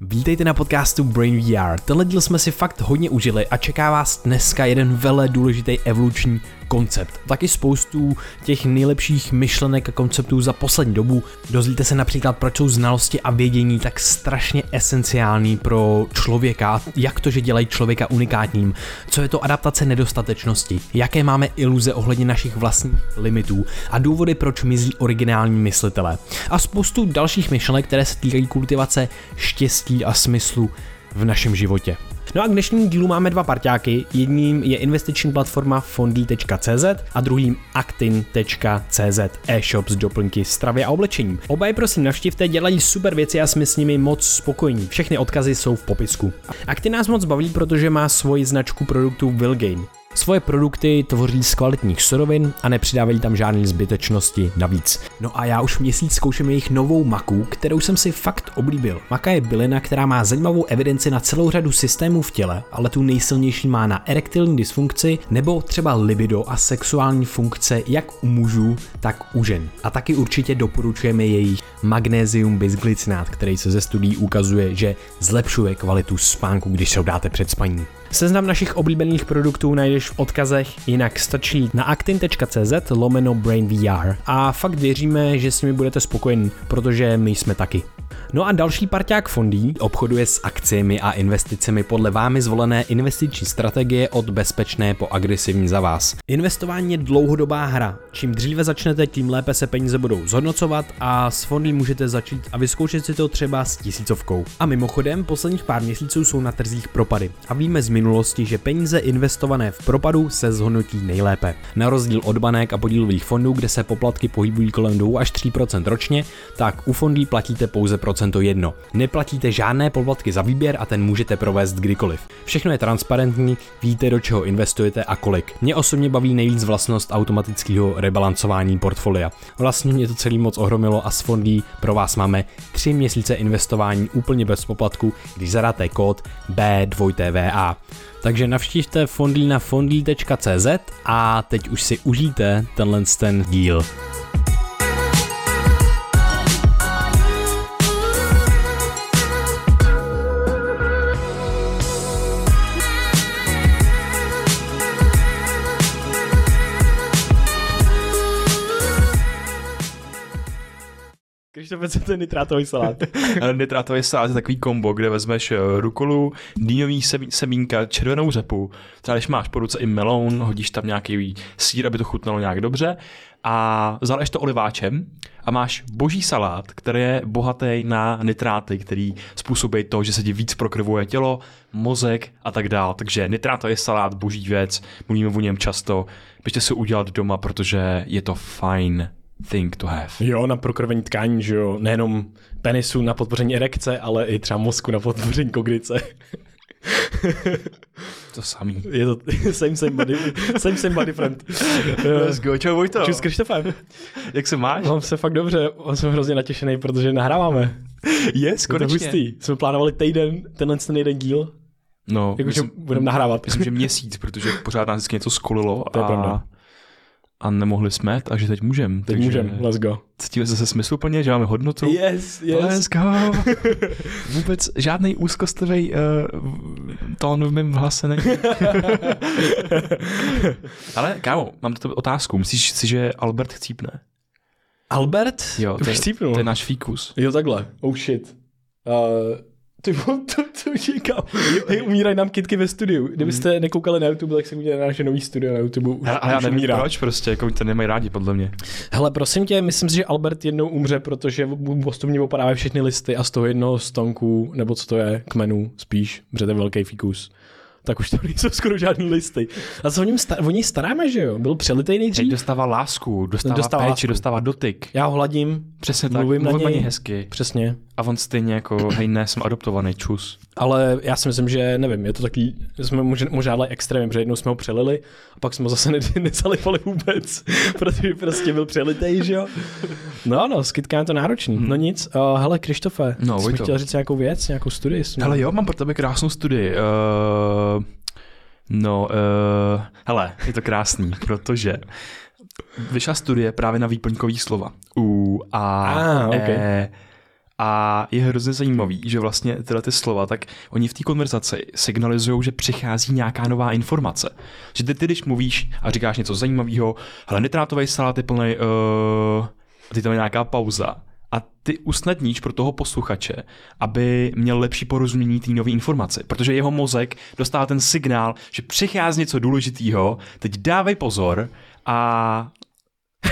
Vítejte na podcastu Brain VR. Tenhle díl jsme si fakt hodně užili a čeká vás dneska jeden vele důležitý evoluční koncept. Taky spoustu těch nejlepších myšlenek a konceptů za poslední dobu. Dozvíte se například, proč jsou znalosti a vědění tak strašně esenciální pro člověka, jak to, že dělají člověka unikátním, co je to adaptace nedostatečnosti, jaké máme iluze ohledně našich vlastních limitů a důvody, proč mizí originální myslitele. A spoustu dalších myšlenek, které se týkají kultivace štěstí a smyslu v našem životě. No a k dnešnímu dílu máme dva parťáky. Jedním je investiční platforma fondy.cz a druhým actin.cz e-shop s doplňky stravy a oblečením. Oba je prosím navštivte, dělají super věci a jsme s nimi moc spokojení. Všechny odkazy jsou v popisku. Actin nás moc baví, protože má svoji značku produktů Vilgain. Svoje produkty tvoří z kvalitních surovin a nepřidávají tam žádné zbytečnosti navíc. No a já už měsíc zkouším jejich novou maku, kterou jsem si fakt oblíbil. Maka je bylina, která má zajímavou evidenci na celou řadu systémů v těle, ale tu nejsilnější má na erektilní dysfunkci nebo třeba libido a sexuální funkce jak u mužů, tak u žen. A taky určitě doporučujeme jejich magnézium bisglycinát, který se ze studií ukazuje, že zlepšuje kvalitu spánku, když se ho dáte před spaním. Seznam našich oblíbených produktů najdeš v odkazech, jinak stačí na actin.cz lomeno brainvr a fakt věříme, že s nimi budete spokojení, protože my jsme taky. No a další parťák fondí obchoduje s akciemi a investicemi podle vámi zvolené investiční strategie od bezpečné po agresivní za vás. Investování je dlouhodobá hra. Čím dříve začnete, tím lépe se peníze budou zhodnocovat a s fondy můžete začít a vyzkoušet si to třeba s tisícovkou. A mimochodem, posledních pár měsíců jsou na trzích propady a víme z minulosti, že peníze investované v propadu se zhodnotí nejlépe. Na rozdíl od banek a podílových fondů, kde se poplatky pohybují kolem 2 až 3% ročně, tak u fondů platíte pouze procento jedno. Neplatíte žádné poplatky za výběr a ten můžete provést kdykoliv. Všechno je transparentní, víte do čeho investujete a kolik. Mě osobně baví nejvíc vlastnost automatického rebalancování portfolia. Vlastně mě to celý moc ohromilo a s fondí pro vás máme 3 měsíce investování úplně bez poplatku, když zadáte kód B2TVA. Takže navštivte fondly na fondly.cz a teď už si užijte tenhle ten díl. Co to je nitrátový salát? nitrátový salát je takový kombo, kde vezmeš eh, rukolu, dýňový semínka, červenou řepu, třeba když máš po ruce i melon, hodíš tam nějaký sír, aby to chutnalo nějak dobře a zaleješ to oliváčem a máš boží salát, který je bohatý na nitráty, který způsobí to, že se ti víc prokrvuje tělo, mozek a tak dál. Takže nitrátový salát, boží věc, mluvíme o něm často, běžte se udělat doma, protože je to fajn thing to have. Jo, na prokrvení tkání, že jo, nejenom penisu na podpoření erekce, ale i třeba mozku na podpoření kognice. to samý. Je to same, same body, same, same body friend. Let's go, čau Vojto. Čus Krištofem. Jak se máš? Mám se fakt dobře, jsem hrozně natěšený, protože nahráváme. Yes, konečně. Je to hustý. Jsme plánovali týden, tenhle ten jeden díl. No. Jakože budeme nahrávat. Myslím, že měsíc, protože pořád nás vždycky něco skolilo. To je a... pravda a nemohli jsme, takže teď můžem. Teď můžem, let's go. Cítíme se smysluplně, že máme hodnotu. Yes, yes. Let's go. Vůbec žádný úzkostlivý uh, tón v mém hlase není. Ale kámo, mám to otázku. Myslíš si, že Albert chcípne? Albert? Jo, to, je, to je náš fíkus. Jo, takhle. Oh shit. Uh, ty to, to říkám. Hej, umírají nám kitky ve studiu. Kdybyste mm. nekoukali na YouTube, tak se udělali naše nový studio na YouTube. Už, ale já nevím umírá. proč prostě, jako to nemají rádi podle mě. Hele, prosím tě, myslím si, že Albert jednou umře, protože postupně opadávají všechny listy a z toho jednoho stonku, nebo co to je, kmenů spíš, je velký fikus tak už to nejsou skoro žádný listy. A co o, něm star- o něj staráme, že jo? Byl přelitej nejdřív. Teď dostává lásku, dostává, dostává péči, lásku. dostává dotyk. Já ho hladím, Přesně tak, mluvím na něj. hezky. Přesně. A on stejně jako, hej, ne, jsem adoptovaný, čus. Ale já si myslím, že nevím, je to takový, jsme možná, ale extrémně, protože jednou jsme ho přelili a pak jsme ho zase ne, nezalivali vůbec, protože prostě byl přelitej, že jo. No, no, skytka je to náročný. Hmm. No nic, uh, hele, Krištofe, no, jsi chtěl říct nějakou věc, nějakou studii? Jsme... Hele, jo, mám pro tebe krásnou studii. Uh, no, uh, hele, je to krásný, protože vyšla studie právě na výplňkový slova. U, A, ah, okay. E, A je hrozně zajímavý, že vlastně tyhle ty slova, tak oni v té konverzaci signalizují, že přichází nějaká nová informace. Že ty, ty když mluvíš a říkáš něco zajímavého, ale nitrátový salát je plný, uh, ty tam je nějaká pauza, a ty usnadníš pro toho posluchače, aby měl lepší porozumění té nové informace, protože jeho mozek dostává ten signál, že přichází něco důležitého, teď dávej pozor a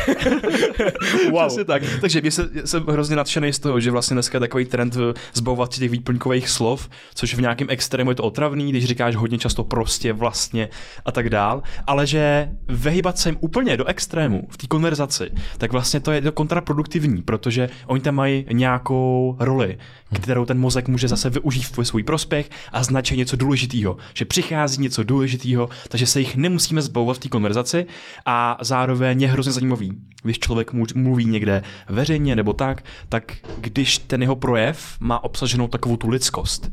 wow. Přesně tak. Takže mě se, jsem hrozně nadšený z toho, že vlastně dneska je takový trend zbavovat těch výplňkových slov, což v nějakém extrému je to otravný, když říkáš hodně často prostě, vlastně a tak dál, ale že vyhybat se jim úplně do extrému v té konverzaci, tak vlastně to je to kontraproduktivní, protože oni tam mají nějakou roli, kterou ten mozek může zase využít v svůj prospěch a značit něco důležitého, že přichází něco důležitého, takže se jich nemusíme zbavovat v té konverzaci a zároveň je hrozně zajímavý, když člověk mluví někde veřejně nebo tak, tak když ten jeho projev má obsaženou takovou tu lidskost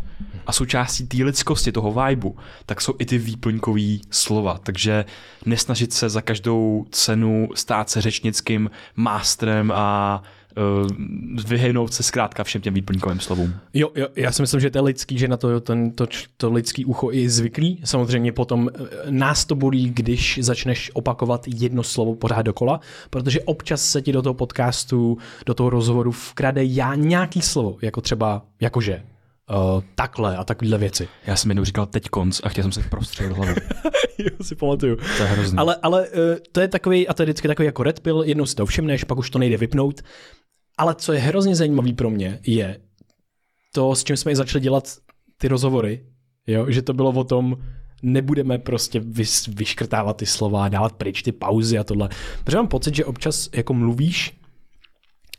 a součástí té lidskosti, toho vibu, tak jsou i ty výplňkové slova. Takže nesnažit se za každou cenu stát se řečnickým mástrem a uh, vyhejnout se zkrátka všem těm výplňkovým slovům. Jo, jo, já si myslím, že to je lidský, že na to, ten, to, to lidský ucho je zvyklý. Samozřejmě potom eh, nás to bolí, když začneš opakovat jedno slovo pořád dokola, protože občas se ti do toho podcastu, do toho rozhovoru vkrade já nějaký slovo, jako třeba jakože, Uh, takhle a takovéhle věci. Já jsem jednou říkal teď konc a chtěl jsem se prostřelit hlavu. jo, si pamatuju. To je hrozný. Ale, ale uh, to je takový, a to je vždycky takový jako red pill, jednou si to všimneš, pak už to nejde vypnout. Ale co je hrozně zajímavý pro mě, je to, s čím jsme i začali dělat ty rozhovory, jo? že to bylo o tom, nebudeme prostě vys, vyškrtávat ty slova, dávat pryč ty pauzy a tohle. Protože mám pocit, že občas jako mluvíš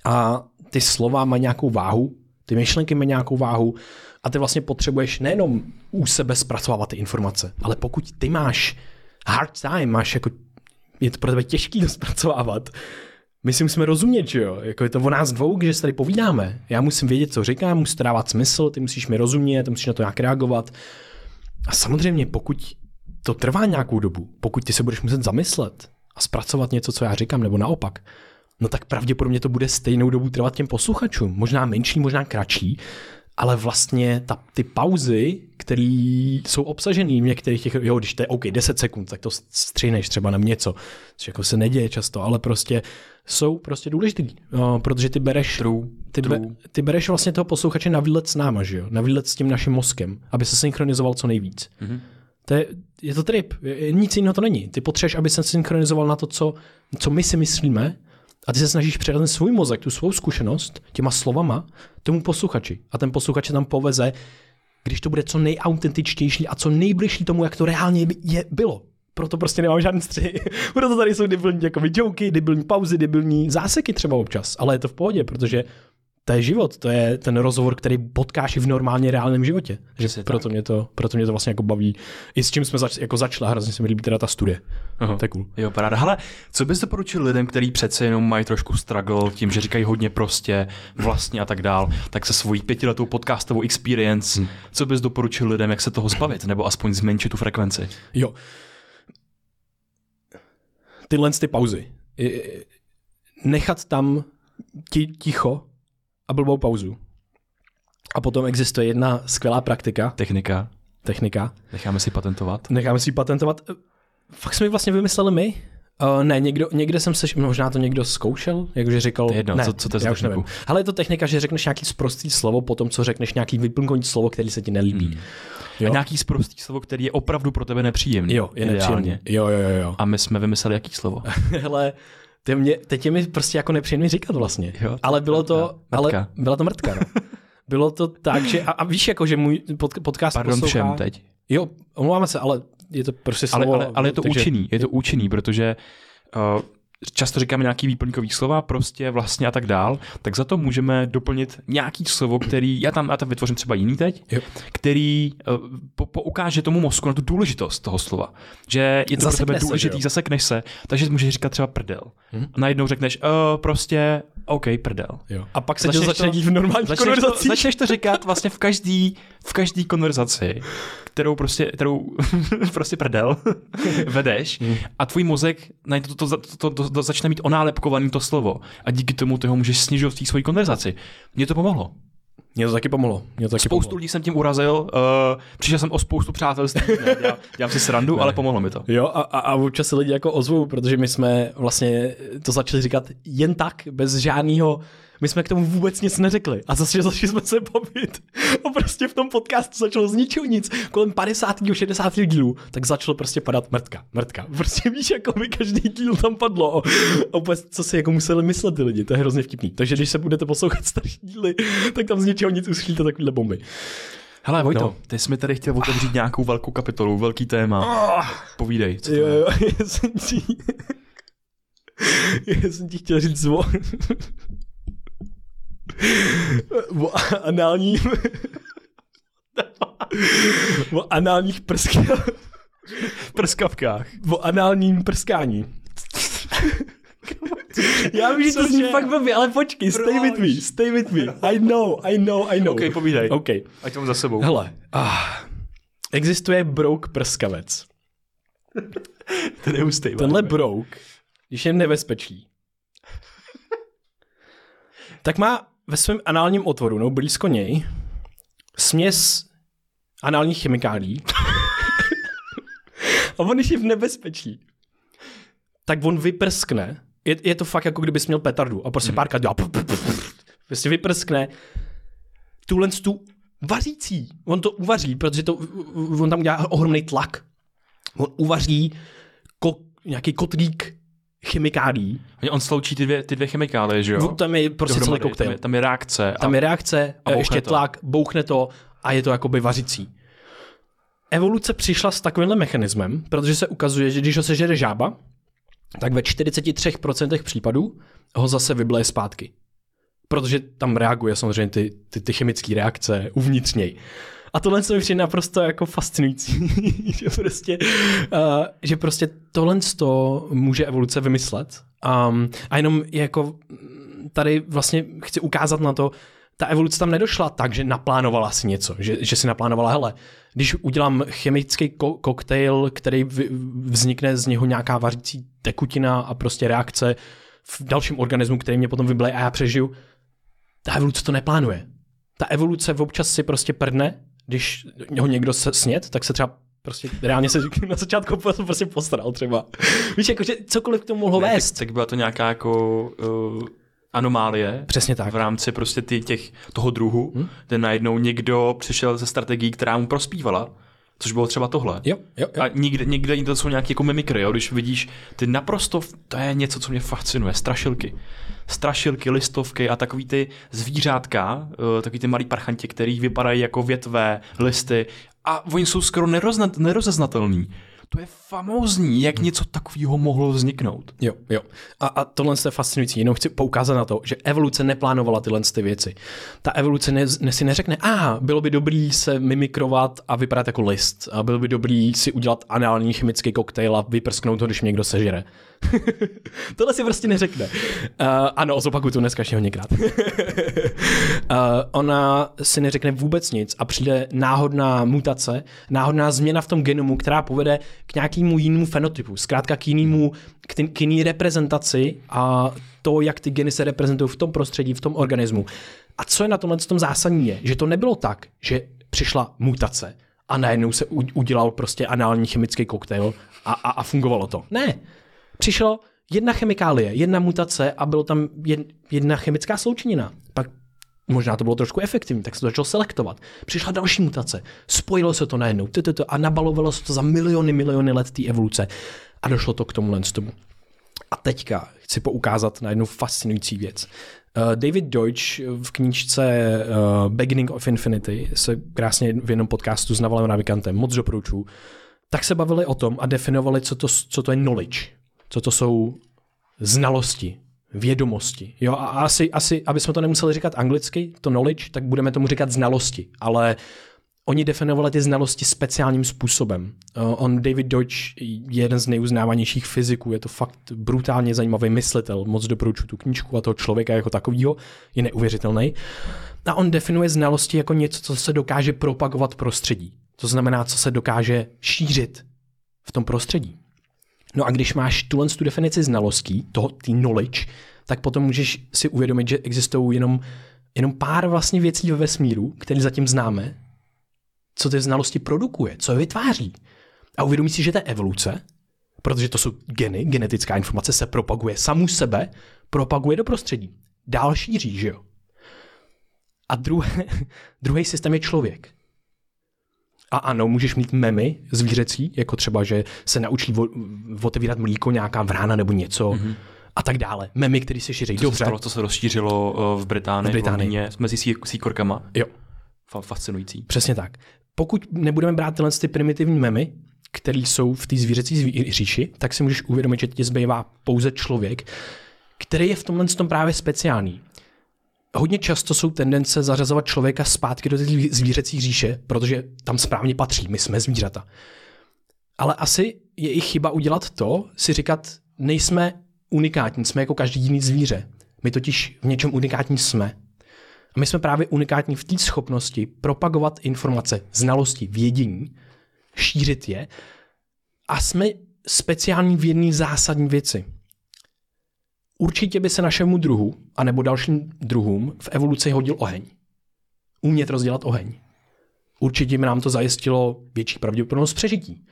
a ty slova mají nějakou váhu, ty myšlenky mají nějakou váhu a ty vlastně potřebuješ nejenom u sebe zpracovávat ty informace, ale pokud ty máš hard time, máš jako, je to pro tebe těžký to zpracovávat, my si musíme rozumět, že jo? Jako je to o nás dvou, že se tady povídáme. Já musím vědět, co říkám, musí to dávat smysl, ty musíš mi rozumět, ty musíš na to nějak reagovat. A samozřejmě, pokud to trvá nějakou dobu, pokud ty se budeš muset zamyslet a zpracovat něco, co já říkám, nebo naopak, no tak pravděpodobně to bude stejnou dobu trvat těm posluchačům. Možná menší, možná kratší, ale vlastně ta, ty pauzy, které jsou obsažené v některých těch, jo, když to je OK, 10 sekund, tak to stříneš třeba na něco, což jako se neděje často, ale prostě jsou prostě důležitý, no, protože ty bereš, true, ty, true. Be, ty bereš vlastně toho posluchače na výlet s náma, že jo? na výlet s tím naším mozkem, aby se synchronizoval co nejvíc. Mm-hmm. To je, je to trip, nic jiného to není. Ty potřebuješ, aby se synchronizoval na to, co, co my si myslíme, a ty se snažíš předat svůj mozek, tu svou zkušenost těma slovama tomu posluchači. A ten posluchač tam poveze, když to bude co nejautentičtější a co nejbližší tomu, jak to reálně je, bylo. Proto prostě nemám žádný střih. Proto tady jsou debilní jako joky, debilní pauzy, debilní záseky třeba občas. Ale je to v pohodě, protože to je život, to je ten rozhovor, který potkáš i v normálně reálném životě. Že proto, mě to, proto mě to vlastně jako baví. I s čím jsme zač, jako začali, hrozně se mi líbí teda ta studie. Aha. To je cool. Jo, paráda. Hele, co bys doporučil lidem, kteří přece jenom mají trošku struggle tím, že říkají hodně prostě, vlastně a tak dál, tak se svojí pětiletou podcastovou experience, hmm. co bys doporučil lidem, jak se toho zbavit, nebo aspoň zmenšit tu frekvenci? Jo. Tyhle ty pauzy. Nechat tam ticho, a blbou pauzu. A potom existuje jedna skvělá praktika. Technika. Technika. Necháme si patentovat. Necháme si patentovat. Fakt jsme ji vlastně vymysleli my. Uh, ne, někdo, někde jsem se, možná to někdo zkoušel, jakože říkal, to je jedno, ne, co, co to je já už nevím. Ale je to technika, že řekneš nějaký sprostý slovo, potom co řekneš nějaký vyplnkový slovo, který se ti nelíbí. Hmm. Jo? A nějaký sprostý slovo, který je opravdu pro tebe nepříjemný. Jo, je nepříjemný. Jo, jo, jo, jo. A my jsme vymysleli jaký slovo? Hele, ty mě, teď je mi prostě jako nepříjemný říkat vlastně. Jo, ale bylo to, ale byla to mrtka. No. Bylo to tak, že, a, a víš, jako, že můj pod, podcast Pardon poslouchá, všem teď. Jo, omlouváme se, ale je to prostě slovo. Ale, ale, ale je to takže... účinný, je to účinný, protože uh, často říkáme nějaký výplňkový slova, prostě vlastně a tak dál, tak za to můžeme doplnit nějaký slovo, který, já tam, já tam vytvořím třeba jiný teď, jo. který uh, po, poukáže tomu mozku na tu důležitost toho slova. Že je to zasekne pro tebe důležitý, se, zasekneš se, takže můžeš říkat třeba prdel. Hmm? A najednou řekneš, uh, prostě OK, prdel. Jo. A pak se začneš to začne dít v normální začneš konverzaci. To, začneš to říkat vlastně v každý, v každý konverzaci, kterou prostě, kterou prostě prdel vedeš hmm. a tvůj mozek na to, to, to, to, to začne mít onálepkovaný to slovo a díky tomu toho můžeš snižovat v té svoji konverzaci. Mně to pomohlo. Mě to taky pomohlo. Mě to taky Spoustu pomohlo. lidí jsem tím urazil, uh, přišel jsem o spoustu přátelství, ne, dělám, dělám si srandu, ale pomohlo mi to. Jo, a, a, a občas se lidi jako ozvou, protože my jsme vlastně to začali říkat jen tak, bez žádného, my jsme k tomu vůbec nic neřekli. A zase začali jsme se bavit. A prostě v tom podcastu začalo z ničeho nic. Kolem 50. 60. dílu, tak začalo prostě padat mrtka, mrtka. Prostě víš, jako by každý díl tam padlo. A vůbec, co si jako museli myslet ty lidi, to je hrozně vtipný. Takže když se budete poslouchat starší díly, tak tam z ničeho nic uslyšíte takovýhle bomby. Hele, Vojto, No. ty jsi mi tady chtěl otevřít nějakou velkou kapitolu, velký téma. Povídej, co to Jo, je? jo, já jsem ti... Já jsem ti chtěl říct zvo... o anální... o análních prskách. V prskavkách. O análním prskání. Já vím, že to zní fakt blbě, ale počkej, stay with me, stay with me. I know, I know, I know. OK, povídej. OK. Ať mám za sebou. Hele, ah, existuje brouk prskavec. Ten je hustý. Tenhle brouk, když je nebezpečí, tak má ve svém análním otvoru, no blízko něj, směs análních chemikálí. A on, když je v nebezpečí, tak on vyprskne. Je, je to fakt jako kdybys měl petardu a prostě párkrát dělá. Prostě vyprskne tuhle tu vařící. On to uvaří, protože to, on tam udělá ohromný tlak. On uvaří ko, nějaký kotlík chemikálí. On sloučí ty dvě, ty dvě chemikálie, že jo? Tam je prostě celý koktejl. Tam je, tam je reakce. Tam je reakce, a bouchne ještě to. tlak, bouchne to a je to jakoby vařící. Evoluce přišla s takovýmhle mechanismem, protože se ukazuje, že když ho sežere žába, tak ve 43% případů ho zase vybleje zpátky. Protože tam reaguje samozřejmě ty, ty, ty chemické reakce uvnitř něj. A tohle se mi přijde naprosto jako fascinující, že prostě, uh, že prostě tohle to může evoluce vymyslet. Um, a jenom jako tady vlastně chci ukázat na to, ta evoluce tam nedošla tak, že naplánovala si něco, že, že si naplánovala, hele, když udělám chemický ko- koktejl, který vy- vznikne z něho nějaká vařící tekutina a prostě reakce v dalším organismu, který mě potom vybleje a já přežiju, ta evoluce to neplánuje. Ta evoluce občas si prostě prdne, když ho někdo se snět, tak se třeba prostě reálně se na začátku prostě postaral třeba. Víš, jako, že cokoliv k tomu mohlo vést. tak, tak byla to nějaká jako uh, anomálie. Přesně tak. v rámci prostě ty, těch, toho druhu, hmm? kde najednou někdo přišel ze strategií, která mu prospívala, což bylo třeba tohle. Jo, jo, jo. A nikde, nikde to jsou nějaké jako mimikry, jo? když vidíš ty naprosto, to je něco, co mě fascinuje, strašilky. Strašilky, listovky a takový ty zvířátka, eh, takový ty malý parchanti, který vypadají jako větve, listy a oni jsou skoro nerozna, nerozeznatelný. To je famózní, jak něco takového mohlo vzniknout. Jo, jo. A, a tohle je fascinující. Jenom chci poukázat na to, že evoluce neplánovala tyhle ty věci. Ta evoluce ne, ne, si neřekne, a bylo by dobrý se mimikrovat a vypadat jako list. A bylo by dobrý si udělat anální chemický koktejl a vyprsknout ho, když mě někdo sežere. tohle si prostě neřekne. Uh, ano, zopakuju to dneska ještě hodněkrát. Uh, ona si neřekne vůbec nic a přijde náhodná mutace, náhodná změna v tom genomu, která povede k nějakému jinému fenotypu, zkrátka k jinému, k, jiný reprezentaci a to, jak ty geny se reprezentují v tom prostředí, v tom organismu. A co je na tomhle tom zásadní je, že to nebylo tak, že přišla mutace a najednou se udělal prostě anální chemický koktejl a, a, a fungovalo to. Ne, přišlo jedna chemikálie, jedna mutace a bylo tam jed, jedna chemická sloučenina. Pak možná to bylo trošku efektivní, tak se to začalo selektovat. Přišla další mutace, spojilo se to najednou a nabalovalo se to za miliony, miliony let té evoluce a došlo to k tomuhle tomu. A teďka chci poukázat na jednu fascinující věc. Uh, David Deutsch v knížce uh, Beginning of Infinity se krásně v jednom podcastu s Navalem Navikantem, moc doporučuji, tak se bavili o tom a definovali, co to, co to je knowledge, co to jsou znalosti, vědomosti. Jo, a asi, asi, aby jsme to nemuseli říkat anglicky, to knowledge, tak budeme tomu říkat znalosti, ale oni definovali ty znalosti speciálním způsobem. Uh, on, David Deutsch, je jeden z nejuznávanějších fyziků, je to fakt brutálně zajímavý myslitel, moc doporučuji tu knížku a toho člověka jako takového, je neuvěřitelný. A on definuje znalosti jako něco, co se dokáže propagovat prostředí. To znamená, co se dokáže šířit v tom prostředí. No a když máš tuhle tu definici znalostí, toho, tý knowledge, tak potom můžeš si uvědomit, že existují jenom jenom pár vlastně věcí ve vesmíru, které zatím známe, co ty znalosti produkuje, co je vytváří. A uvědomí si, že to je evoluce, protože to jsou geny, genetická informace se propaguje samu sebe, propaguje do prostředí. Dál šíří, že jo? A druhé, druhý systém je člověk. A ano, můžeš mít memy zvířecí, jako třeba, že se naučí vo, otevírat mlíko nějaká vrána nebo něco mm-hmm. a tak dále. Memy, které se šíří. To Dobře. se stalo, to se rozšířilo uh, v Británii, V Británii. v Londýně, mezi sí- síkorkama. Jo, Fa- fascinující. přesně tak. Pokud nebudeme brát tyhle ty primitivní memy, které jsou v té zvířecí zví- říši, tak si můžeš uvědomit, že ti zbývá pouze člověk, který je v tomhle tom právě speciální. Hodně často jsou tendence zařazovat člověka zpátky do té zví- zvířecí říše, protože tam správně patří, my jsme zvířata. Ale asi je i chyba udělat to, si říkat, nejsme unikátní, jsme jako každý jiný zvíře. My totiž v něčem unikátní jsme. A my jsme právě unikátní v té schopnosti propagovat informace, znalosti, vědění, šířit je a jsme speciální v jedné zásadní věci. Určitě by se našemu druhu, anebo dalším druhům v evoluci hodil oheň. Umět rozdělat oheň. Určitě by nám to zajistilo větší pravděpodobnost přežití.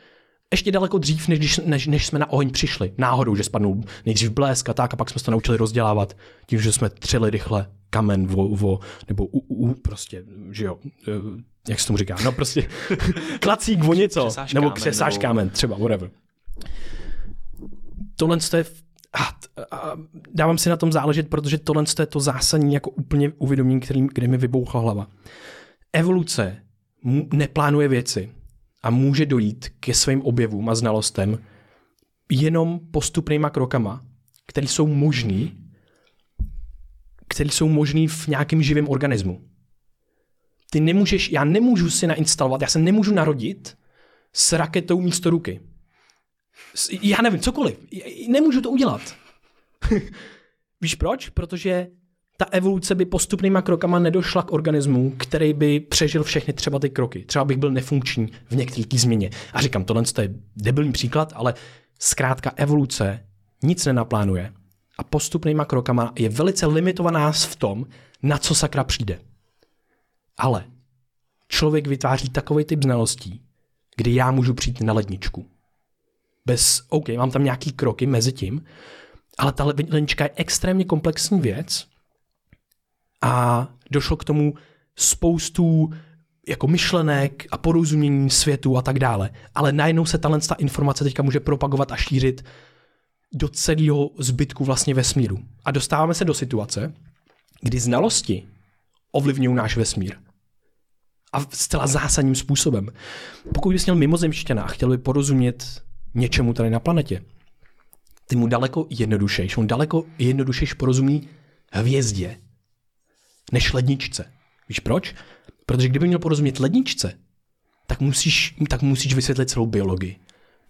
Ještě daleko dřív, než, než, než jsme na oheň přišli. Náhodou, že spadnul nejdřív blesk a tak, a pak jsme se to naučili rozdělávat tím, že jsme třeli rychle kamen vo, vo nebo u, u, prostě, že jo, eh, jak se tomu říká, no prostě klacík o něco, Křesáš nebo kámen, křesáš nebo- kámen, třeba, whatever. Tohle je, a, a, dávám si na tom záležet, protože tohle je to zásadní jako úplně uvědomění, kterým, kde mi vybouchla hlava. Evoluce mu, neplánuje věci a může dojít ke svým objevům a znalostem jenom postupnýma krokama, které jsou možný, které jsou možný v nějakém živém organismu. Ty nemůžeš, já nemůžu si nainstalovat, já se nemůžu narodit s raketou místo ruky. Já nevím, cokoliv. Nemůžu to udělat. Víš proč? Protože ta evoluce by postupnýma krokama nedošla k organismu, který by přežil všechny třeba ty kroky. Třeba bych byl nefunkční v některé té změně. A říkám, tohle je debilní příklad, ale zkrátka evoluce nic nenaplánuje a postupnýma krokama je velice limitovaná v tom, na co sakra přijde. Ale člověk vytváří takový typ znalostí, kdy já můžu přijít na ledničku. Bez, OK, mám tam nějaký kroky mezi tím, ale ta lednička je extrémně komplexní věc a došlo k tomu spoustu jako myšlenek a porozumění světu a tak dále. Ale najednou se tahle ta informace teďka může propagovat a šířit do celého zbytku vlastně vesmíru. A dostáváme se do situace, kdy znalosti ovlivňují náš vesmír. A zcela zásadním způsobem. Pokud bys měl mimozemštěna a chtěl by porozumět něčemu tady na planetě, ty mu daleko jednodušejš, on daleko jednodušejš porozumí hvězdě, než ledničce. Víš proč? Protože kdyby měl porozumět ledničce, tak musíš, tak musíš vysvětlit celou biologii.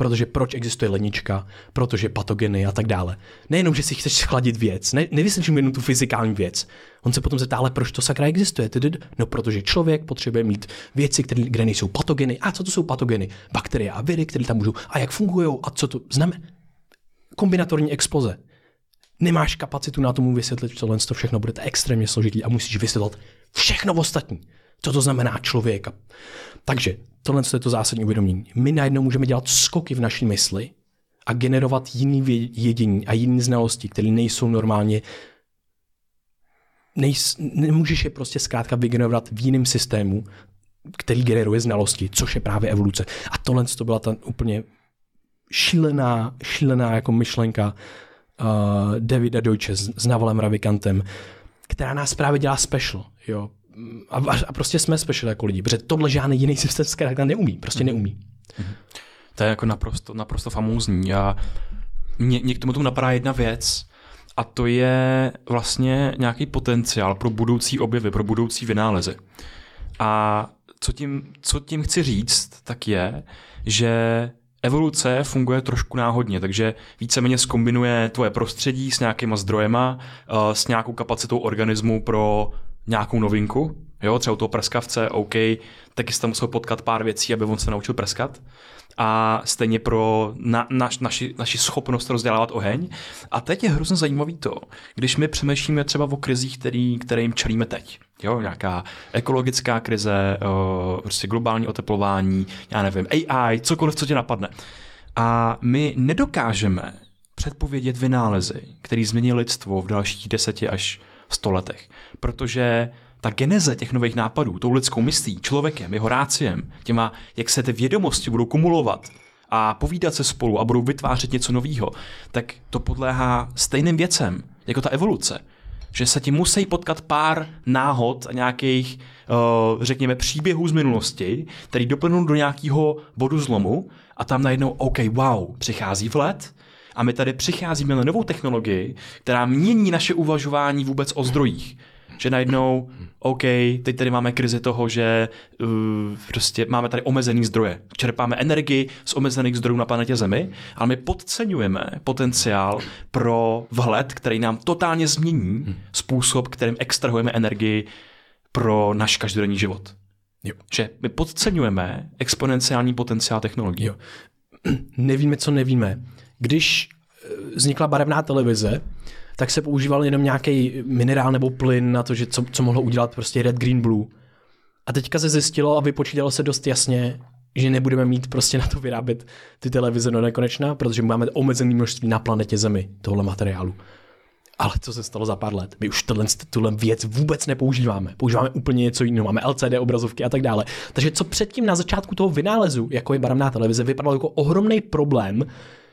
Protože proč existuje lednička, protože patogeny a tak dále. Nejenom, že si chceš schladit věc, ne, nevysvětlíš mu jenom tu fyzikální věc. On se potom zeptá, ale proč to sakra existuje? No, protože člověk potřebuje mít věci, které, kde nejsou patogeny. A co to jsou patogeny? Bakterie a viry, které tam můžou. A jak fungují? A co to znamená? Kombinatorní exploze. Nemáš kapacitu na tomu vysvětlit, co to všechno bude extrémně složitý a musíš vysvětlit všechno ostatní. Co to znamená člověka. Takže tohle je to zásadní uvědomění. My najednou můžeme dělat skoky v naší mysli a generovat jiný jedění a jiné znalosti, které nejsou normálně nejs, nemůžeš je prostě zkrátka vygenerovat v jiném systému, který generuje znalosti, což je právě evoluce. A tohle to byla ta úplně šílená, šílená jako myšlenka uh, Davida Deutsche s, s Navalem Ravikantem, která nás právě dělá special. Jo. A, a prostě jsme special jako lidi, protože tohle žádný jiný systém zkrátka neumí, prostě neumí. To je jako naprosto, naprosto famózní. A mě, mě k tomu tomu napadá jedna věc, a to je vlastně nějaký potenciál pro budoucí objevy, pro budoucí vynálezy. A co tím, co tím chci říct, tak je, že evoluce funguje trošku náhodně, takže víceméně skombinuje tvoje prostředí s nějakýma zdrojema, eh, s nějakou kapacitou organismu pro nějakou novinku Jo, třeba u toho prskavce, OK, taky tam musel potkat pár věcí, aby on se naučil prskat. A stejně pro na, naš, naši, naši schopnost rozdělávat oheň. A teď je hrozně zajímavý to, když my přemýšlíme třeba o krizích, který, kterým čelíme teď. Jo, nějaká ekologická krize, o, prostě globální oteplování, já nevím, AI, cokoliv, co tě napadne. A my nedokážeme předpovědět vynálezy, který změní lidstvo v dalších deseti až sto letech. Protože ta geneze těch nových nápadů, tou lidskou myslí, člověkem, jeho ráciem, těma, jak se ty vědomosti budou kumulovat a povídat se spolu a budou vytvářet něco nového, tak to podléhá stejným věcem, jako ta evoluce. Že se ti musí potkat pár náhod a nějakých, uh, řekněme, příběhů z minulosti, který doplnou do nějakého bodu zlomu a tam najednou, OK, wow, přichází vlet, a my tady přicházíme na novou technologii, která mění naše uvažování vůbec o zdrojích že najednou, OK, teď tady máme krizi toho, že uh, prostě máme tady omezený zdroje. Čerpáme energii z omezených zdrojů na planetě Zemi, ale my podceňujeme potenciál pro vhled, který nám totálně změní způsob, kterým extrahujeme energii pro náš každodenní život. Jo. Že my podceňujeme exponenciální potenciál technologií. Jo. Nevíme, co nevíme. Když eh, vznikla barevná televize, tak se používal jenom nějaký minerál nebo plyn na to, že co, co mohlo udělat prostě red, green, blue. A teďka se zjistilo a vypočítalo se dost jasně, že nebudeme mít prostě na to vyrábět ty televize do nekonečna, protože máme omezené množství na planetě Zemi tohle materiálu. Ale co se stalo za pár let? My už tohle, tuhle věc vůbec nepoužíváme. Používáme úplně něco jiného. Máme LCD obrazovky a tak dále. Takže co předtím na začátku toho vynálezu, jako je barevná televize, vypadalo jako ohromný problém,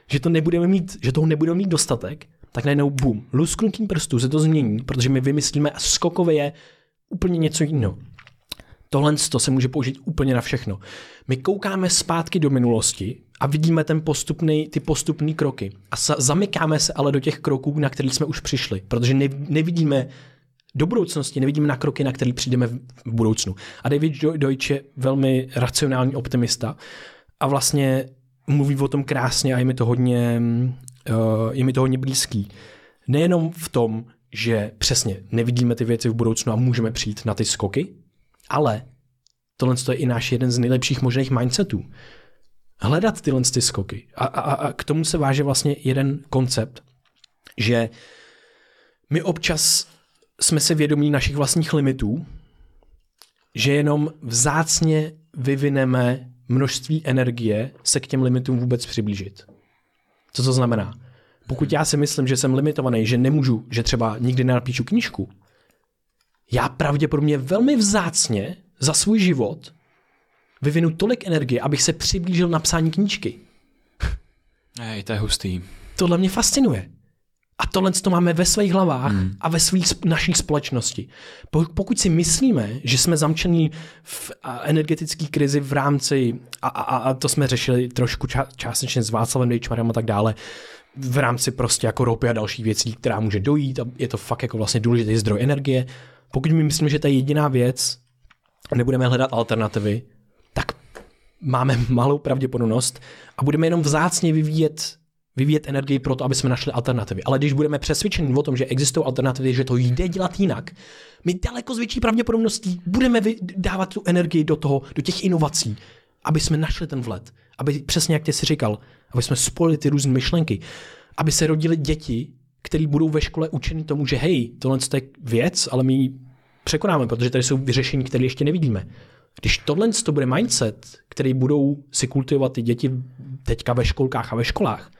že to nebudeme mít, že toho nebudeme mít dostatek, tak najednou bum, lusknutím prstů se to změní, protože my vymyslíme a skokově je úplně něco jiného. Tohle to se může použít úplně na všechno. My koukáme zpátky do minulosti a vidíme ten postupný, ty postupné kroky. A zamykáme se ale do těch kroků, na který jsme už přišli, protože ne, nevidíme do budoucnosti, nevidíme na kroky, na který přijdeme v, budoucnu. A David Deutsch je velmi racionální optimista a vlastně mluví o tom krásně a je mi to hodně, uh, je mi to hodně blízký. Nejenom v tom, že přesně nevidíme ty věci v budoucnu a můžeme přijít na ty skoky, ale tohle je i náš jeden z nejlepších možných mindsetů. Hledat tyhle ty skoky. A, a, a k tomu se váže vlastně jeden koncept, že my občas jsme se vědomí našich vlastních limitů, že jenom vzácně vyvineme množství energie se k těm limitům vůbec přiblížit. Co to znamená? Pokud já si myslím, že jsem limitovaný, že nemůžu, že třeba nikdy nenapíšu knížku, já pravděpodobně velmi vzácně za svůj život vyvinu tolik energie, abych se přiblížil na psání knížky. Hej, to je hustý. Tohle mě fascinuje. A tohle to máme ve svých hlavách hmm. a ve svých naší společnosti. Pokud si myslíme, že jsme zamčení v energetické krizi v rámci, a, a, a to jsme řešili trošku ča, částečně s Václavem Dejčmarem a tak dále, v rámci prostě jako ropy a dalších věcí, která může dojít a je to fakt jako vlastně důležitý zdroj energie. Pokud my myslíme, že to je jediná věc a nebudeme hledat alternativy, tak máme malou pravděpodobnost a budeme jenom vzácně vyvíjet vyvíjet energii pro to, aby jsme našli alternativy. Ale když budeme přesvědčeni o tom, že existují alternativy, že to jde dělat jinak, my daleko s větší pravděpodobností budeme dávat tu energii do toho, do těch inovací, aby jsme našli ten vlet. Aby přesně jak ty si říkal, aby jsme spojili ty různé myšlenky, aby se rodili děti, které budou ve škole učeni tomu, že hej, tohle je věc, ale my ji překonáme, protože tady jsou vyřešení, které ještě nevidíme. Když tohle to bude mindset, který budou si kultivovat ty děti teďka ve školkách a ve školách,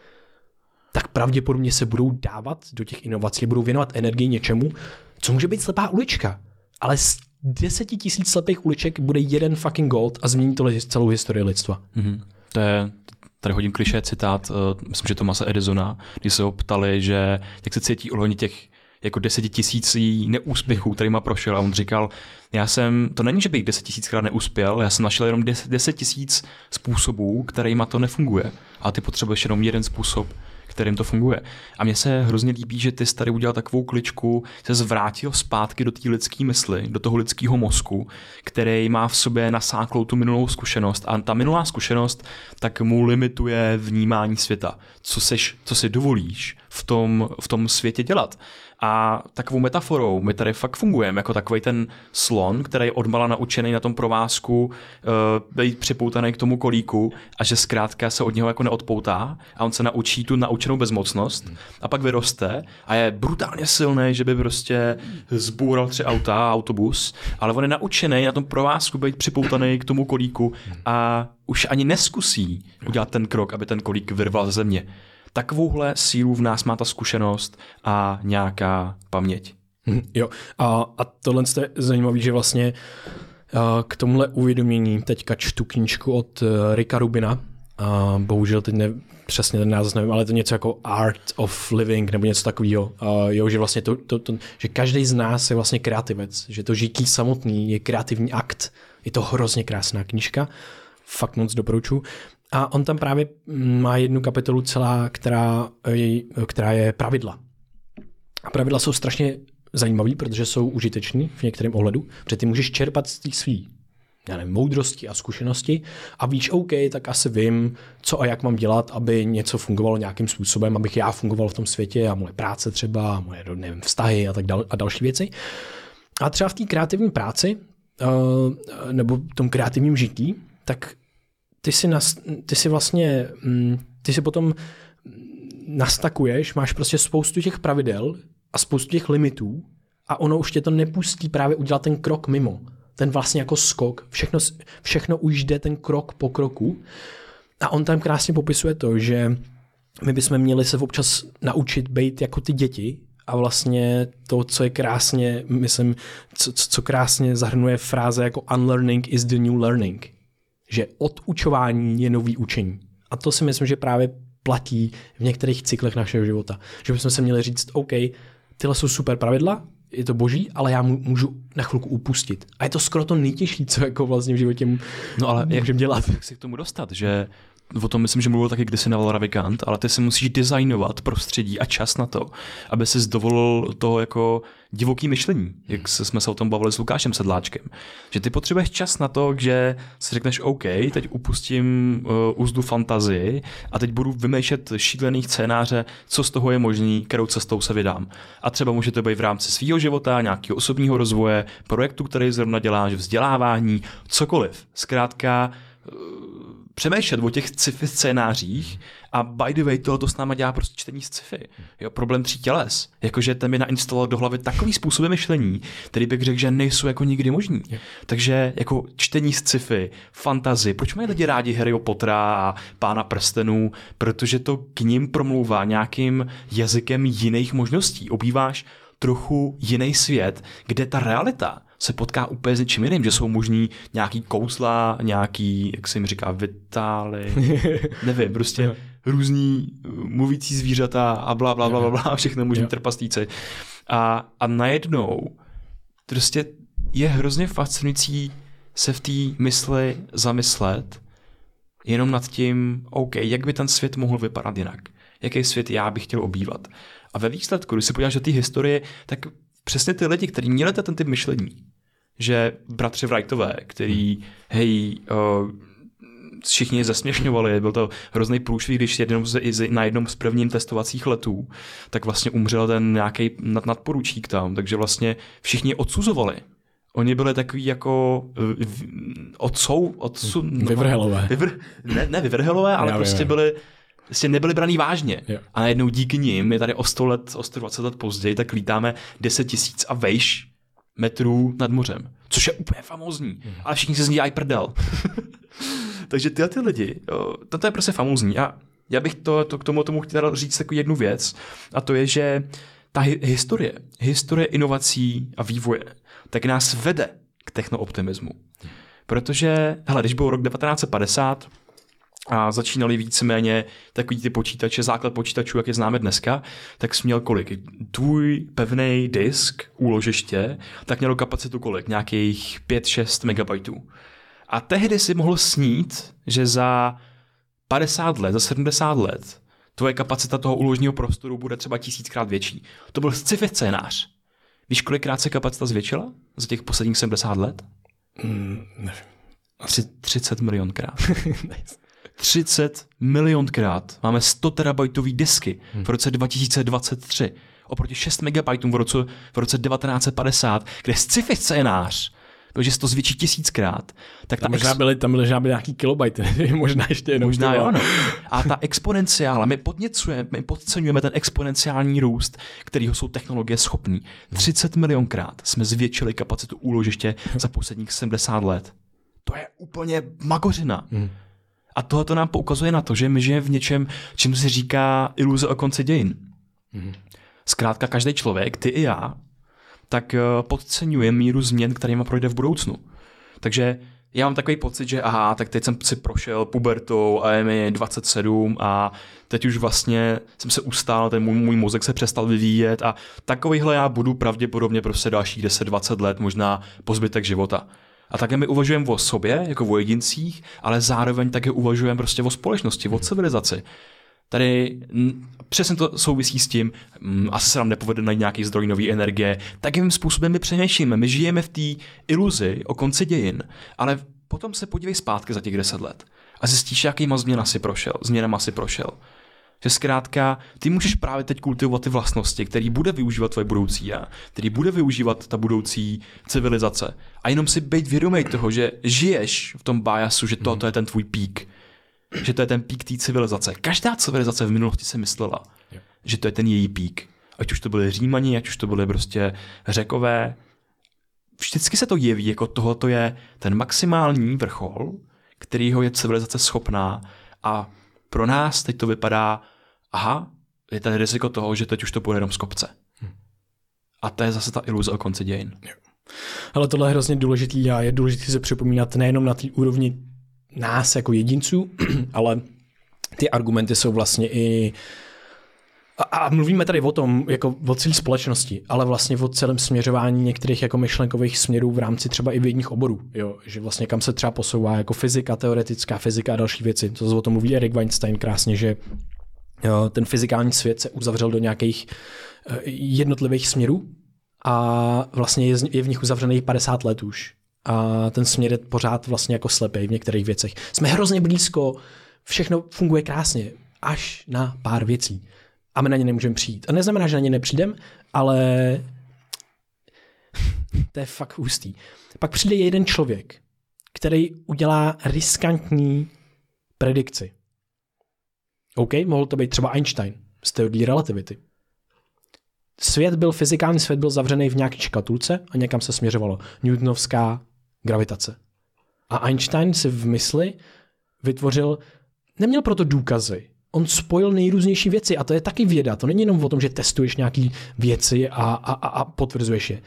tak pravděpodobně se budou dávat do těch inovací, budou věnovat energii něčemu, co může být slepá ulička. Ale z deseti tisíc slepých uliček bude jeden fucking gold a změní to celou historii lidstva. Mm-hmm. To je, tady hodím kliše citát, uh, myslím, že Tomasa Edisona, když se ho ptali, že jak se cítí ohledně těch jako desetitisící neúspěchů, kterýma prošel a on říkal, já jsem, to není, že bych deset tisíckrát neuspěl, já jsem našel jenom deset tisíc způsobů, kterýma to nefunguje. A ty potřebuješ jenom jeden způsob, kterým to funguje. A mně se hrozně líbí, že ty jsi tady udělal takovou kličku, se zvrátil zpátky do té lidské mysli, do toho lidského mozku, který má v sobě nasáklou tu minulou zkušenost. A ta minulá zkušenost tak mu limituje vnímání světa. Co, seš, co si dovolíš v tom, v tom světě dělat. A takovou metaforou my tady fakt fungujeme jako takový ten slon, který je odmala naučený na tom provázku uh, být připoutaný k tomu kolíku a že zkrátka se od něho jako neodpoutá a on se naučí tu naučenou bezmocnost a pak vyroste a je brutálně silný, že by prostě zbůral tři auta a autobus, ale on je naučený na tom provázku být připoutaný k tomu kolíku a už ani neskusí udělat ten krok, aby ten kolík vyrval ze země. Takovouhle sílu v nás má ta zkušenost a nějaká paměť. Hm, jo, a, a tohle je zajímavé, že vlastně k tomuhle uvědomění teďka čtu knížku od uh, Rika Rubina, a bohužel teď ne, přesně ten název nevím, ale to něco jako Art of Living nebo něco takového. Jo, že vlastně to, to, to, že každý z nás je vlastně kreativec, že to žití samotný je kreativní akt. Je to hrozně krásná knížka, fakt moc doporučuji. A on tam právě má jednu kapitolu celá, která je, která je pravidla. A pravidla jsou strašně zajímavé, protože jsou užiteční v některém ohledu, protože ty můžeš čerpat z té svý já nevím, moudrosti a zkušenosti a víš, OK, tak asi vím, co a jak mám dělat, aby něco fungovalo nějakým způsobem, abych já fungoval v tom světě a moje práce třeba, a moje nevím, vztahy a tak dal, a další věci. A třeba v té kreativní práci uh, nebo tom kreativním žití, tak ty si, nas, ty si vlastně, mm, ty si potom nastakuješ, máš prostě spoustu těch pravidel a spoustu těch limitů a ono už tě to nepustí právě udělat ten krok mimo. Ten vlastně jako skok. Všechno, všechno už jde ten krok po kroku. A on tam krásně popisuje to, že my bychom měli se občas naučit být jako ty děti a vlastně to, co je krásně, myslím, co, co krásně zahrnuje fráze jako unlearning is the new learning že odučování je nový učení. A to si myslím, že právě platí v některých cyklech našeho života. Že bychom se měli říct, OK, tyhle jsou super pravidla, je to boží, ale já můžu na chvilku upustit. A je to skoro to nejtěžší, co jako vlastně v životě no ale můžeme dělat. Jak se k tomu dostat, že o tom myslím, že mluvil taky kdysi Naval Ravikant, ale ty si musíš designovat prostředí a čas na to, aby si dovolil to jako divoký myšlení, jak jsme se o tom bavili s Lukášem Sedláčkem. Že ty potřebuješ čas na to, že si řekneš OK, teď upustím uh, úzdu fantazii a teď budu vymýšlet šílený scénáře, co z toho je možný, kterou cestou se vydám. A třeba může to být v rámci svého života, nějakého osobního rozvoje, projektu, který zrovna děláš, vzdělávání, cokoliv. Zkrátka, přemýšlet o těch sci-fi scénářích a by the way, tohle to s náma dělá prostě čtení sci-fi. Jo, problém tří těles. Jakože ten mi nainstaloval do hlavy takový způsob myšlení, který bych řekl, že nejsou jako nikdy možný. Je. Takže jako čtení sci-fi, fantazy, proč mají lidi rádi Harryho Pottera a Pána prstenů? Protože to k ním promlouvá nějakým jazykem jiných možností. Obýváš trochu jiný svět, kde ta realita se potká úplně s něčím jiným, že jsou možný nějaký kouzla, nějaký, jak se jim říká, vitály, nevím, prostě různý uh, mluvící zvířata a bla, bla, bla, bla, bla všechno možný trpastíci. A, a najednou prostě je hrozně fascinující se v té mysli zamyslet jenom nad tím, OK, jak by ten svět mohl vypadat jinak. Jaký svět já bych chtěl obývat. A ve výsledku, když si podíváš do té historie, tak přesně ty lidi, kteří měli ten typ myšlení, že bratři Wrightové, který, hej, uh, všichni je zesměšňovali, byl to hrozný průšvih, když jednou z, na jednom z prvních testovacích letů, tak vlastně umřel ten nějaký nad, nadporučík tam, takže vlastně všichni odsuzovali. Oni byli takový jako odsou, odsu, no, vyvrhelové. Vyvr, ne, ne vyvrhelové, ale já prostě vím. byli prostě nebyli braný vážně. Jo. A najednou díky nim, je tady o 100 let, o 120 let později, tak lítáme 10 tisíc a vejš metrů nad mořem. Což je úplně famózní. Mm. Ale všichni se z ní dělají prdel. Takže tyhle ty lidi, jo, to je prostě famózní. A já bych to, to k tomu, tomu chtěl říct takovou jednu věc. A to je, že ta hi- historie, historie inovací a vývoje, tak nás vede k technooptimismu. Protože, hele, když byl rok 1950, a začínali víceméně takový ty počítače, základ počítačů, jak je známe dneska, tak jsi měl kolik? Tvůj pevný disk, úložiště, tak mělo kapacitu kolik? Nějakých 5-6 megabajtů. A tehdy si mohl snít, že za 50 let, za 70 let, tvoje kapacita toho úložního prostoru bude třeba tisíckrát větší. To byl sci-fi scénář. Víš, kolikrát se kapacita zvětšila za těch posledních 70 let? Mm, nevím. Asi 30 milionkrát. 30 milionkrát. Máme 100 terabajtový disky v roce 2023 oproti 6 megabajtům v roce, v roce 1950, kde sci-fi scénář protože se to zvětší tisíckrát. Tak ta Tam možná ex- byly, tam možná byly nějaký kilobajty, možná ještě jenom. Možná jo, no. A ta exponenciála, my podněcujeme, my podceňujeme ten exponenciální růst, kterýho jsou technologie schopný. 30 milionkrát jsme zvětšili kapacitu úložiště za posledních 70 let. To je úplně magořina. A tohle to nám poukazuje na to, že my žijeme v něčem, čím se říká iluze o konci dějin. Zkrátka každý člověk, ty i já, tak eh, podceňuje míru změn, kterýma projde v budoucnu. Takže já mám takový pocit, že aha, tak teď jsem si prošel pubertou a je mi 27 a teď už vlastně jsem se ustál, ten můj, můj mozek se přestal vyvíjet a takovýhle já budu pravděpodobně prostě dalších 10-20 let, možná po zbytek života. A také my uvažujeme o sobě, jako o jedincích, ale zároveň také uvažujeme prostě o společnosti, o civilizaci. Tady přesně to souvisí s tím, m, asi se nám nepovede najít nějaký zdroj nové energie, takým způsobem my přemýšlíme. My žijeme v té iluzi o konci dějin, ale potom se podívej zpátky za těch deset let a zjistíš, jakýma změna si prošel, změnama si prošel. Že zkrátka, ty můžeš právě teď kultivovat ty vlastnosti, který bude využívat tvoje budoucí já, který bude využívat ta budoucí civilizace. A jenom si být vědomý toho, že žiješ v tom biasu, že toto je ten tvůj pík že to je ten pík té civilizace. Každá civilizace v minulosti si myslela, že to je ten její pík. Ať už to byly Římani, ať už to byly prostě Řekové. Vždycky se to jeví, jako tohoto je ten maximální vrchol, kterýho je civilizace schopná a pro nás teď to vypadá, aha, je tady riziko toho, že teď už to bude jenom z kopce. A to je zase ta iluze o konci dějin. Ale tohle je hrozně důležitý a je důležité si připomínat nejenom na té úrovni nás jako jedinců, ale ty argumenty jsou vlastně i a, a mluvíme tady o tom, jako o celé společnosti, ale vlastně o celém směřování některých jako myšlenkových směrů v rámci třeba i vědních oborů, jo? že vlastně kam se třeba posouvá jako fyzika, teoretická fyzika a další věci. To o tom mluví Erik Weinstein krásně, že jo, ten fyzikální svět se uzavřel do nějakých eh, jednotlivých směrů a vlastně je, je v nich uzavřených 50 let už. A ten směr je pořád vlastně jako slepý v některých věcech. Jsme hrozně blízko, všechno funguje krásně, až na pár věcí. A my na ně nemůžeme přijít. A neznamená, že na ně nepřijdem, ale to je fakt hustý. Pak přijde jeden člověk, který udělá riskantní predikci. OK, mohl to být třeba Einstein z teorie relativity. Svět byl, fyzikální svět byl zavřený v nějaké škatulce a někam se směřovalo. Newtonovská gravitace. A Einstein si v mysli vytvořil, neměl proto důkazy, on spojil nejrůznější věci a to je taky věda. To není jenom o tom, že testuješ nějaké věci a, a, a, a potvrzuješ je.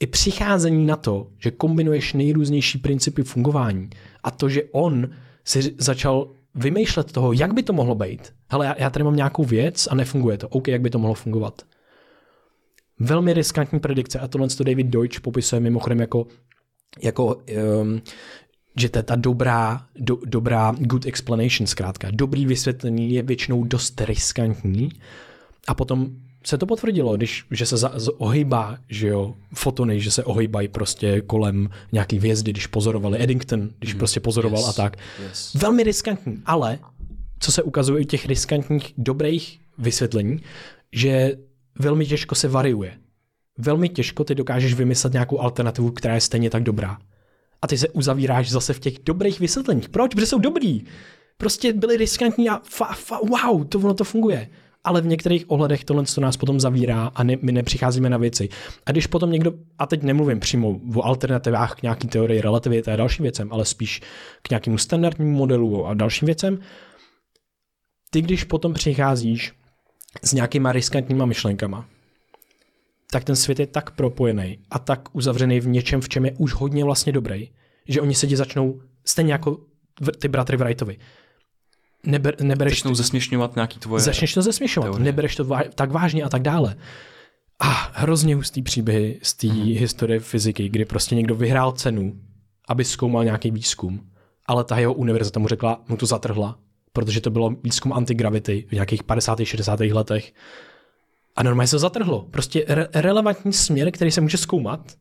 I přicházení na to, že kombinuješ nejrůznější principy fungování a to, že on si začal vymýšlet toho, jak by to mohlo být. Hele, já, já tady mám nějakou věc a nefunguje to. OK, jak by to mohlo fungovat. Velmi riskantní predikce a tohle to David Deutsch popisuje mimochodem jako, jako um, že to je ta dobrá, do, dobrá good explanation zkrátka. Dobrý vysvětlení je většinou dost riskantní a potom se to potvrdilo, když, že se za, z, ohejbá, že jo, fotony, že se ohejbají prostě kolem nějaký hvězdy, když pozorovali Eddington, když prostě pozoroval Yes. a tak. Yes. Velmi riskantní, ale co se ukazuje u těch riskantních dobrých vysvětlení, že velmi těžko se variuje. Velmi těžko ty dokážeš vymyslet nějakou alternativu, která je stejně tak dobrá. A ty se uzavíráš zase v těch dobrých vysvětleních. Proč? Protože jsou dobrý. Prostě byli riskantní a fa, fa, wow, to ono to funguje. Ale v některých ohledech tohle to nás potom zavírá a ne, my nepřicházíme na věci. A když potom někdo, a teď nemluvím přímo o alternativách k nějaký teorii relativity a dalším věcem, ale spíš k nějakému standardnímu modelu a dalším věcem, ty když potom přicházíš s nějakýma riskantníma myšlenkama, tak ten svět je tak propojený a tak uzavřený v něčem, v čem je už hodně vlastně dobrý, že oni se ti začnou, stejně jako ty bratry Wrightovi, Neber, nebereš Začnou zesměšňovat nějaký tvoje... Začneš to zesměšovat, teorie. nebereš to vá- tak vážně a tak dále. A hrozně hustý příběhy z té Mhm. historie fyziky, kdy prostě někdo vyhrál cenu, aby zkoumal nějaký výzkum, ale ta jeho univerzita mu řekla, mu to zatrhla, protože to bylo výzkum antigravity v nějakých 50. 60. letech. A normálně se to zatrhlo. Prostě re- relevantní směr, který se může zkoumat,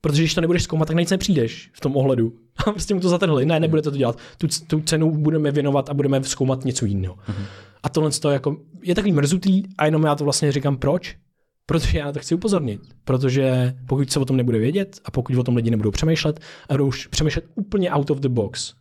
Protože když to nebudeš zkoumat, tak na nic nepřijdeš v tom ohledu. A prostě mu to zatrhli. Ne, nebudete to dělat. Tu, tu cenu budeme věnovat a budeme zkoumat něco jiného. Mm-hmm. A tohle to jako, je takový mrzutý a jenom já to vlastně říkám proč. Protože já na to chci upozornit. Protože pokud se o tom nebude vědět a pokud o tom lidi nebudou přemýšlet a budou už přemýšlet úplně out of the box,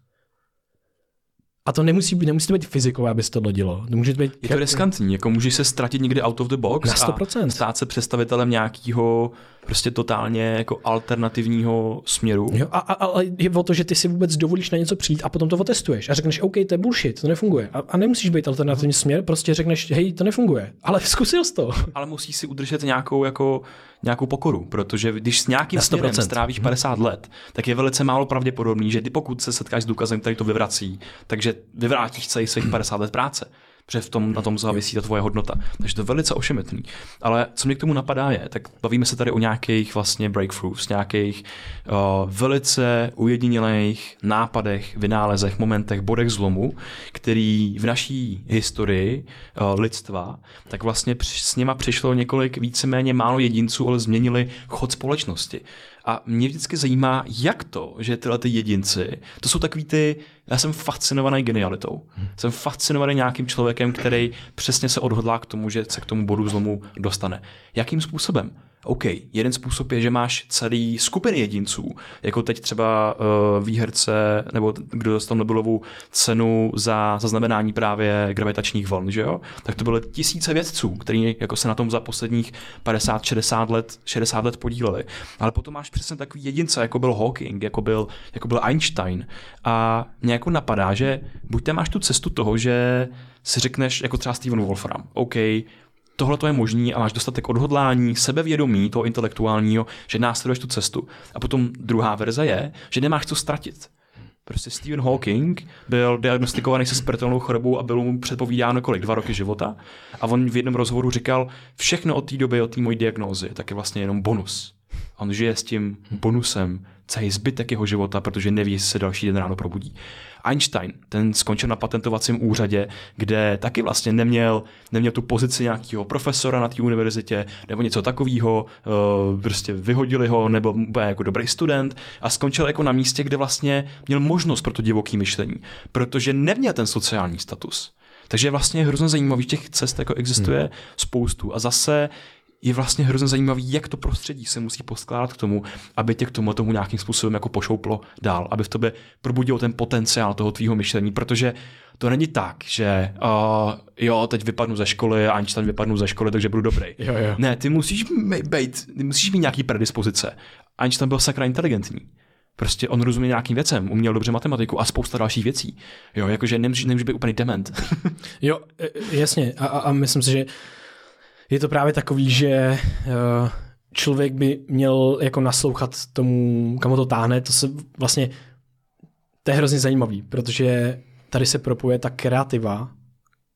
a to nemusí být, nemusí to být fyzikové, aby se to dělo. To může být je to riskantní, jako můžeš se ztratit někdy out of the box Na 100%. a stát se představitelem nějakého prostě totálně jako alternativního směru. Jo, a, a, ale je o to, že ty si vůbec dovolíš na něco přijít a potom to otestuješ a řekneš, OK, to je bullshit, to nefunguje. A, a nemusíš být alternativní směr, prostě řekneš, hej, to nefunguje. Ale zkusil jsi to. Ale musíš si udržet nějakou jako nějakou pokoru, protože když s nějakým Na 100%. směrem strávíš 50 let, tak je velice málo pravděpodobný, že ty pokud se setkáš s důkazem, který to vyvrací, takže vyvrátíš celý svých 50 let práce. Protože v tom, na tom závisí ta tvoje hodnota. Takže to je velice ošemetný. Ale co mě k tomu napadá je, tak bavíme se tady o nějakých vlastně breakthroughs, nějakých uh, velice ujedinělých nápadech, vynálezech, momentech, bodech zlomu, který v naší historii uh, lidstva, tak vlastně při- s něma přišlo několik víceméně málo jedinců, ale změnili chod společnosti. A mě vždycky zajímá, jak to, že tyhle ty jedinci, to jsou takový ty, já jsem fascinovaný genialitou. Hmm. Jsem fascinovaný nějakým člověkem, který přesně se odhodlá k tomu, že se k tomu bodu zlomu dostane. Jakým způsobem? OK, jeden způsob je, že máš celý skupiny jedinců, jako teď třeba uh, výherce, nebo kdo dostal Nobelovu cenu za zaznamenání právě gravitačních vln, že jo? Tak to byly tisíce vědců, kteří jako se na tom za posledních 50-60 let, 60 let podíleli. Ale potom máš přesně takový jedince, jako byl Hawking, jako byl, jako byl Einstein. A mě jako napadá, že buď tam máš tu cestu toho, že si řekneš, jako třeba Steven Wolfram, OK, tohle to je možný a máš dostatek odhodlání, sebevědomí toho intelektuálního, že následuješ tu cestu. A potom druhá verze je, že nemáš co ztratit. Prostě Stephen Hawking byl diagnostikovaný se smrtelnou chorobou a bylo mu předpovídáno kolik, dva roky života. A on v jednom rozhovoru říkal, všechno od té doby, od té mojí diagnózy, tak je vlastně jenom bonus. A on žije s tím bonusem celý zbytek jeho života, protože neví, jestli se další den ráno probudí. Einstein, ten skončil na patentovacím úřadě, kde taky vlastně neměl, neměl tu pozici nějakého profesora na té univerzitě nebo něco takového, uh, prostě vyhodili ho, nebo byl jako dobrý student a skončil jako na místě, kde vlastně měl možnost pro to divoký myšlení, protože neměl ten sociální status. Takže vlastně je hrozně zajímavý, těch cest jako existuje hmm. spoustu a zase je vlastně hrozně zajímavý, jak to prostředí se musí poskládat k tomu, aby tě k tomu, tomu nějakým způsobem jako pošouplo dál, aby v tobě probudil ten potenciál toho tvýho myšlení, protože to není tak, že uh, jo, teď vypadnu ze školy a Einstein vypadnu ze školy, takže budu dobrý. Jo, jo. Ne, ty musíš být, ty musíš mít nějaký predispozice. Einstein byl sakra inteligentní. Prostě on rozumí nějakým věcem, uměl dobře matematiku a spousta dalších věcí. Jo, jakože nemůžeš, nemůžeš být úplně dement. Jo, e, jasně. A, a, a myslím si, že je to právě takový, že eh, člověk by měl jako naslouchat tomu, kam to táhne. To se vlastně, to je hrozně zajímavý, protože tady se propuje ta kreativa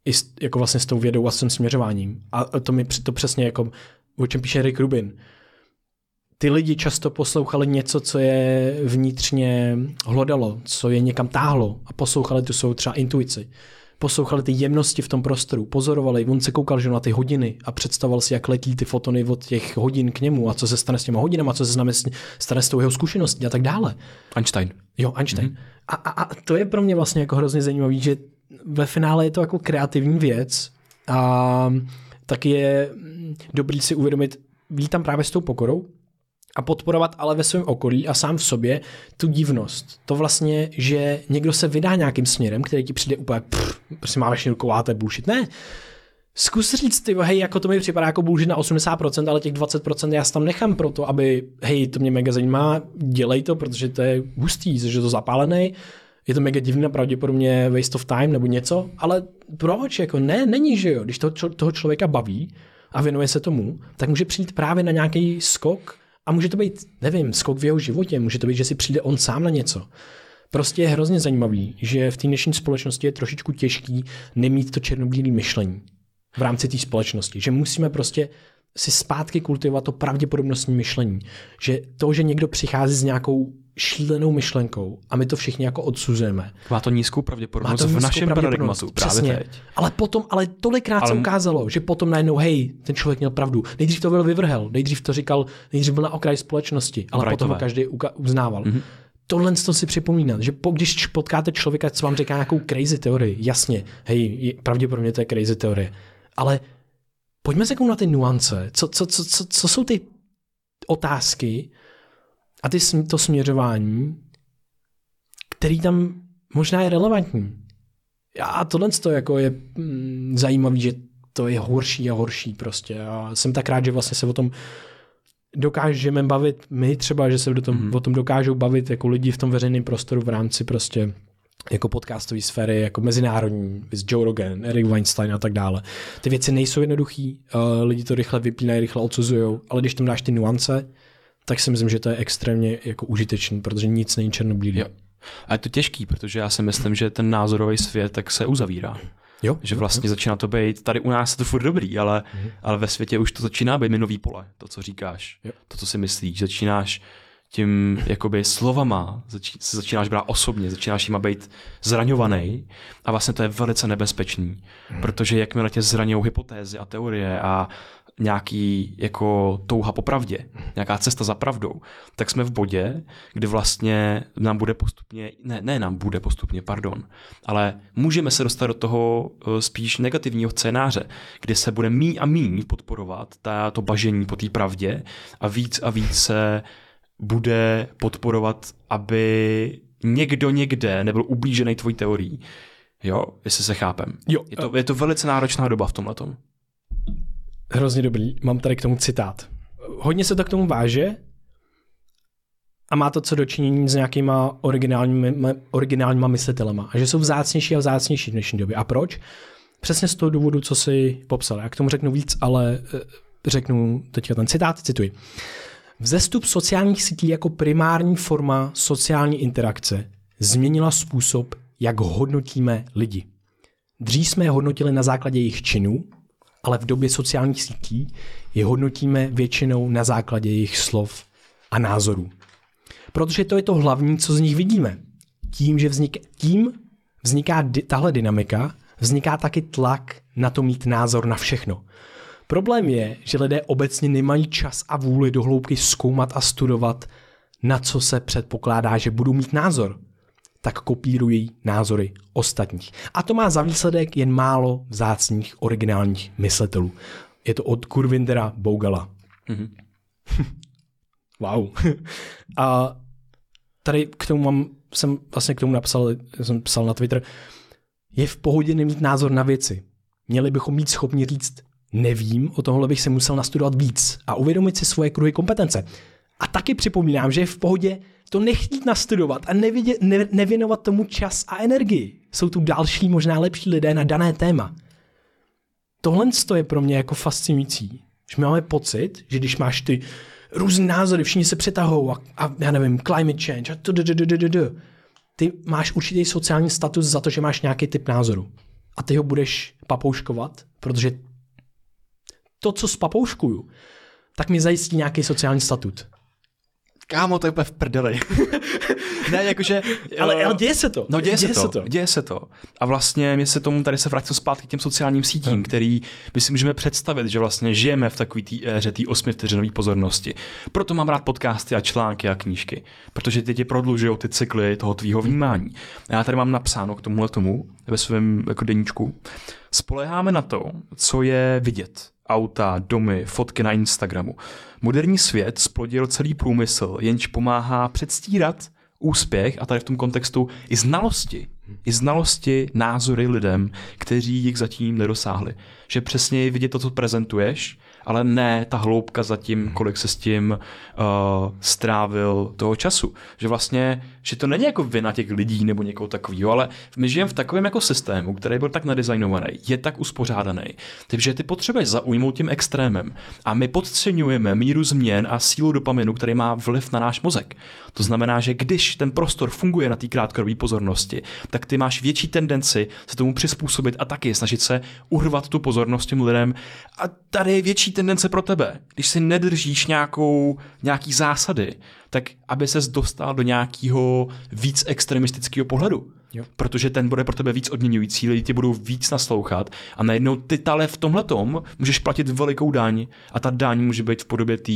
i s, jako vlastně s tou vědou a s tím směřováním. A to mi to přesně jako, o čem píše Rick Rubin. Ty lidi často poslouchali něco, co je vnitřně hlodalo, co je někam táhlo a poslouchali tu svou třeba intuici poslouchali ty jemnosti v tom prostoru, pozorovali, on se koukal že na ty hodiny a představoval si, jak letí ty fotony od těch hodin k němu a co se stane s těma hodinama, co se stane s, stane s tou jeho zkušeností a tak dále. Einstein. Jo, Einstein. Mm-hmm. A, a, a to je pro mě vlastně jako hrozně zajímavý, že ve finále je to jako kreativní věc a tak je dobrý si uvědomit, vítám právě s tou pokorou, a podporovat ale ve svém okolí a sám v sobě tu divnost. To vlastně, že někdo se vydá nějakým směrem, který ti přijde úplně, pff, prostě máš rukou, to je bullshit. Ne, Zkus říct, ty, hej, jako to mi připadá jako bullshit na 80%, ale těch 20% já tam nechám proto, aby, hej, to mě mega zajímá, dělej to, protože to je hustý, že to zapálený, je to mega divný, pravděpodobně waste of time nebo něco, ale proč, jako ne, není, že jo, když to, toho člověka baví a věnuje se tomu, tak může přijít právě na nějaký skok, a může to být, nevím, skok v jeho životě, může to být, že si přijde on sám na něco. Prostě je hrozně zajímavý, že v té dnešní společnosti je trošičku těžký nemít to černobílé myšlení v rámci té společnosti. Že musíme prostě si zpátky kultivovat to pravděpodobnostní myšlení. Že to, že někdo přichází s nějakou šílenou myšlenkou a my to všichni jako odsuzujeme. Má to nízkou pravděpodobnost to v nízkou našem pravděpodobnost, paradigmatu právě přesně. teď. Ale potom, ale tolikrát ale... se ukázalo, že potom najednou, hej, ten člověk měl pravdu. Nejdřív to byl vyvrhel, nejdřív to říkal, nejdřív byl na okraji společnosti, ale Brightové. potom ho každý uznával. Mhm. Mm-hmm. Tohle to si připomínat, že po, když potkáte člověka, co vám říká nějakou crazy teorii, jasně, hej, je, pravděpodobně to je crazy teorie, ale pojďme se kouknout na ty nuance, co, co, co, co, co jsou ty otázky a ty, to směřování, který tam možná je relevantní. A tohle to jako je mm, zajímavý, že to je horší a horší prostě. A jsem tak rád, že vlastně se o tom dokážeme bavit my třeba, že se do tom, mm-hmm. o tom dokážou bavit jako lidi v tom veřejném prostoru v rámci prostě jako podcastové sféry, jako mezinárodní, z Joe Rogan, Eric Weinstein a tak dále. Ty věci nejsou jednoduchý, uh, lidi to rychle vypínají, rychle odsuzují, ale když tam dáš ty nuance, tak si myslím, že to je extrémně jako užitečný, protože nic není černobílý. Jo. A je to těžký, protože já si myslím, že ten názorový svět tak se uzavírá. jo? Že vlastně začíná to být, tady u nás je to furt dobrý, ale, ale ve světě už to začíná být minový pole, to, co říkáš, Jo. to, co si myslíš. Začínáš tím jakoby slovama, zači, se začínáš brát osobně, začínáš jima být zraňovaný a vlastně to je velice nebezpečný, protože jakmile tě zraňují hypotézy a teorie a nějaký jako touha po pravdě, nějaká cesta za pravdou, tak jsme v bodě, kdy vlastně nám bude postupně, ne, ne nám bude postupně, pardon, ale můžeme se dostat do toho eh, spíš negativního scénáře, kdy se bude míň a míň podporovat ta, to bažení po té pravdě a víc a víc se bude podporovat, aby někdo někde nebyl ublížený tvojí teorií. Jo, jestli se chápem. Jo. Je to, je to velice náročná doba v tomhle tom. Hrozně dobrý. Mám tady k tomu citát. Hodně se to k tomu váže a má to co dočinění s nějakýma originálníma, originálníma myslitelema. A že jsou vzácnější a vzácnější v dnešní době. A proč? Přesně z toho důvodu, co si popsal. Já k tomu řeknu víc, ale eh, řeknu teďka ten citát, cituji. Vzestup sociálních sítí jako primární forma sociální interakce změnila způsob, jak hodnotíme lidi. Dřív jsme je hodnotili na základě jejich činů, ale v době sociálních sítí je hodnotíme většinou na základě jejich slov a názorů. Protože to je to hlavní, co z nich vidíme. Tím, že vznik, tím vzniká di- tahle dynamika, vzniká taky tlak na to mít názor na všechno. Problém je, že lidé obecně nemají čas a vůli do hloubky zkoumat a studovat, na co se předpokládá, že budou mít názor. Tak kopírují názory ostatních. A to má za výsledek jen málo vzácných originálních myslitelů. Je to od Kurvindera Bougala. Mhm. wow. a tady k tomu mám, jsem vlastně k tomu napsal, jsem psal na Twitter, je v pohodě nemít názor na věci. Měli bychom být schopni říct, nevím, o tohle bych se musel nastudovat víc a uvědomit si svoje kruhy kompetence. A taky připomínám, že je v pohodě to nechtít nastudovat a nevidě, ne, nevěnovat tomu čas a energii. Jsou tu další, možná lepší lidé na dané téma. Tohle je pro mě jako fascinující. Že máme pocit, že když máš ty různé názory, všichni se přetahou a, a já nevím, climate change a to, to, to, to, to, to. Ty máš určitý sociální status za to, že máš nějaký typ názoru. A ty ho budeš papouškovat, protože to, co spapouškuju, tak mi zajistí nějaký sociální statut. Kámo, to je úplně v prdeli. ne, jakože... Ale, eh, ale děje se to. No děje, děje se, to, děje se to. A vlastně mě se tomu tady se vrátím zpátky k těm sociálním sítím, hmm. který my si můžeme představit, že vlastně žijeme v takové té éře té osmi vteřinové pozornosti. Proto mám rád podcasty a články a knížky, protože ty ti prodlužují ty cykly toho tvýho vnímání. A já tady mám napsáno k tomuhle tomu ve svém jako deníčku. Spoleháme na to, co je vidět. Auta, domy, fotky na Instagramu. Moderní svět splodil celý průmysl, jenž pomáhá předstírat úspěch a tady v tom kontextu i znalosti. I znalosti, názory lidem, kteří jich zatím nedosáhli. Že přesně vidět to, co prezentuješ, ale ne ta hloubka za tím, kolik se s tím uh, strávil toho času. Že vlastně, že to není jako vina těch lidí nebo někoho takového, ale my žijeme v takovém jako systému, který byl tak nadizajnovaný, je tak uspořádaný, takže ty potřebuješ zaujmout tím extrémem. A my podceňujeme míru změn a sílu dopaminu, který má vliv na náš mozek. To znamená, že když ten prostor funguje na té krátkodobé pozornosti, tak ty máš větší tendenci se tomu přizpůsobit a taky snažit se urvat tu pozornost těm lidem. A tady je větší tendence pro tebe, když si nedržíš nějakou, nějaký zásady, tak aby ses dostal do nějakého víc extremistického pohledu. Jo. Protože ten bude pro tebe víc odměňující, lidi ti budou víc naslouchat a najednou ty tale v tomhletom můžeš platit velikou daň a ta daň může být v podobě té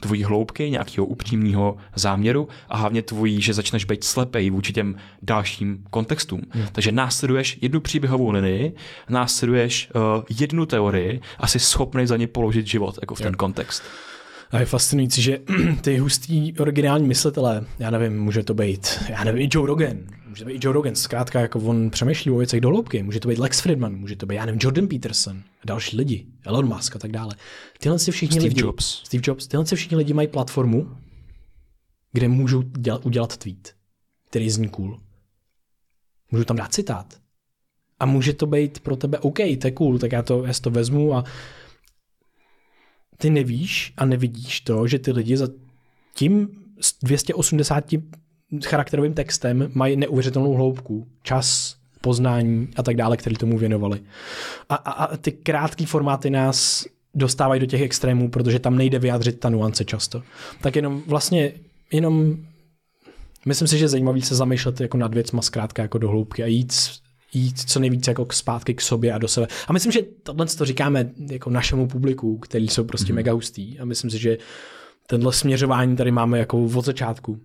tvojí hloubky, nějakého upřímného záměru a hlavně tvojí, že začneš být slepej vůči těm dalším kontextům. Hmm. Takže následuješ jednu příběhovou linii, následuješ uh, jednu teorii a jsi schopný za ně položit život jako v Jo. ten kontext. A je fascinující, že ty hustý originální myslitelé, já nevím, může to být, já nevím, i Joe Rogan, může to být i Joe Rogan, zkrátka jako on přemýšlí o věcech do hloubky, může to být Lex Friedman, může to být, já nevím, Jordan Peterson a další lidi, Elon Musk a tak dále. Tyhle si všichni Steve lidi, Jobs. Steve Jobs, tyhle si všichni lidi mají platformu, kde můžou dělat, udělat tweet, který zní cool. Můžu tam dát citát. A může to být pro tebe OK, to je cool, tak já to, já to vezmu a ty nevíš a nevidíš to, že ty lidi za tím s 280 charakterovým textem mají neuvěřitelnou hloubku, čas, poznání a tak dále, který tomu věnovali. A, a, a ty krátké formáty nás dostávají do těch extrémů, protože tam nejde vyjádřit ta nuance často. Tak jenom vlastně, jenom myslím si, že je zajímavý se zamýšlet jako nad věcma zkrátka jako do hloubky a jít jít co nejvíce jako k zpátky k sobě a do sebe. A myslím, že tohle to říkáme jako našemu publiku, který jsou prostě mm. mega hustý. A myslím si, že tenhle směřování tady máme jako od začátku.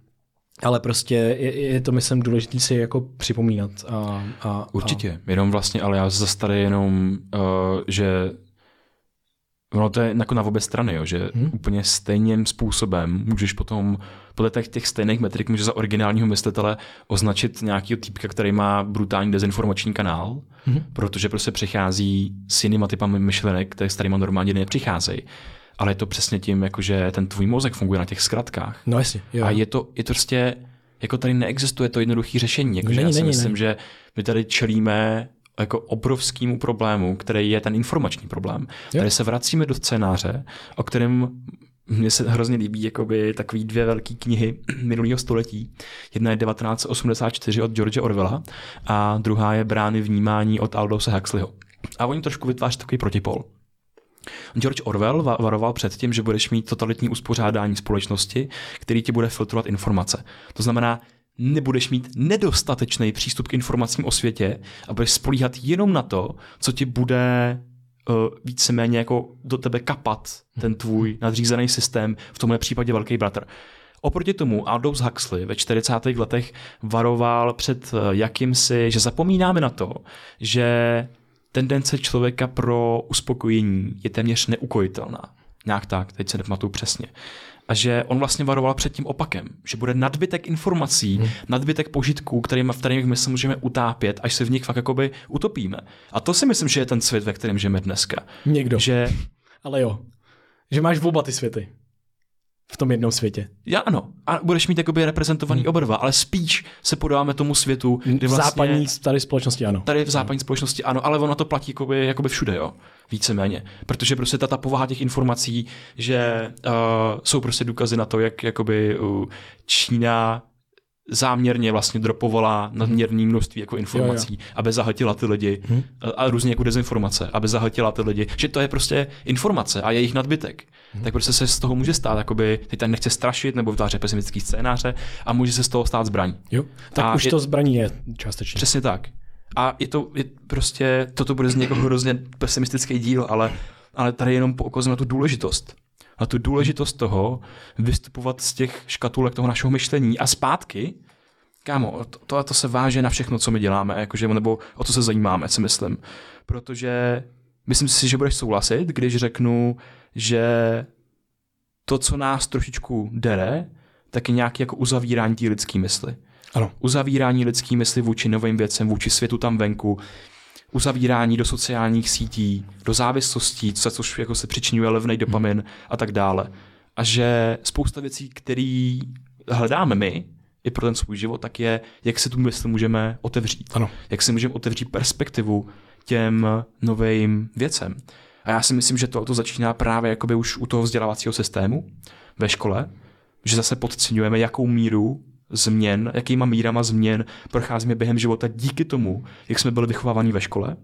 Ale prostě je, je to, myslím, důležité si jako připomínat. A, a, Určitě, jenom vlastně, ale já zase tady jenom, uh, že ono to je jako na obě strany, jo, že hmm. úplně stejným způsobem můžeš potom podle těch, těch stejných metrik můžeš za originálního myslitele označit nějakého týpka, který má brutální dezinformační kanál, hmm. protože prostě přichází s jinýma typami myšlenek, které s kterýma normálně nepřicházejí. Ale je to přesně tím, jako že ten tvůj mozek funguje na těch zkratkách. No jasně. Jo. A je to, je to prostě, jako tady neexistuje to jednoduché řešení. Jako, Není, já si není, myslím, není. že my tady čelíme jako obrovskému problému, který je ten informační problém. Jo. Tady se vracíme do scénáře, o kterém mně se hrozně líbí jakoby takový dvě velké knihy minulého století. Jedna je 1984 od George Orwella a druhá je Brány vnímání od Aldose Huxleyho. A oni trošku vytváří takový protipol. George Orwell va- varoval před tím, že budeš mít totalitní uspořádání společnosti, který ti bude filtrovat informace. To znamená, nebudeš mít nedostatečný přístup k informacím o světě a budeš spolíhat jenom na to, co ti bude uh, víceméně jako do tebe kapat ten tvůj nadřízený systém, v tomhle případě velký bratr. Oproti tomu Aldous Huxley ve 40. letech varoval před eh, jakýmsi, že zapomínáme na to, že tendence člověka pro uspokojení je téměř neukojitelná. Nějak tak, teď se nepamatuju přesně. A že on vlastně varoval před tím opakem, že bude nadbytek informací, hmm. nadbytek požitků, kterým, v kterých my se můžeme utápět, až se v nich fakt jakoby utopíme. A to si myslím, že je ten svět, ve kterém žijeme dneska. Někdo. Že Ale jo. Že máš oba ty světy. V tom jednom světě. já ano, a budeš mít jakoby reprezentovaný hmm. oba dva, ale spíš se podáváme tomu světu, kdy V vlastně... západní tady společnosti ano. Tady v západní společnosti ano, ale ono to platí jakoby, jakoby všude, jo. Víceméně. Protože prostě ta, ta povaha těch informací, že uh, jsou prostě důkazy na to, jak jakoby uh, Čína záměrně vlastně dropovala nadměrný množství jako informací, jo, jo. aby zahltila ty lidi hmm. a, a různě jako dezinformace, aby zahltila ty lidi, že to je prostě informace a je jejich nadbytek. Hmm. Tak prostě se z toho může stát, jakoby, teď tady nechce strašit nebo vytvářet pesimistický scénáře a může se z toho stát zbraň. Jo. Tak A už je- to zbraní je částečně. Přesně tak. A je to je prostě, toto bude z někoho jako hrozně pesimistický díl, ale, ale tady jenom poukazujeme na tu důležitost. Na tu důležitost toho vystupovat z těch škatulek toho našeho myšlení a zpátky, kámo, to, to, to se váže na všechno, co my děláme, jakože, nebo o co se zajímáme, si myslím. Protože myslím si, že budeš souhlasit, když řeknu, že to, co nás trošičku dere, tak je nějaký jako uzavírání té lidské mysli Ano. uzavírání lidský mysli vůči novým věcem, vůči světu tam venku, uzavírání do sociálních sítí, do závislostí, co- což jako se přičinuje levný dopamin a tak dále. A že spousta věcí, které hledáme my, i pro ten svůj život, tak je, jak se tu mysl můžeme otevřít. Ano. Jak si můžeme otevřít perspektivu těm novým věcem. A já si myslím, že to, to začíná právě jakoby už u toho vzdělávacího systému ve škole, že zase podceňujeme, jakou míru změn, jakýma mírama změn procházíme během života díky tomu, jak jsme byli vychovávaní ve škole,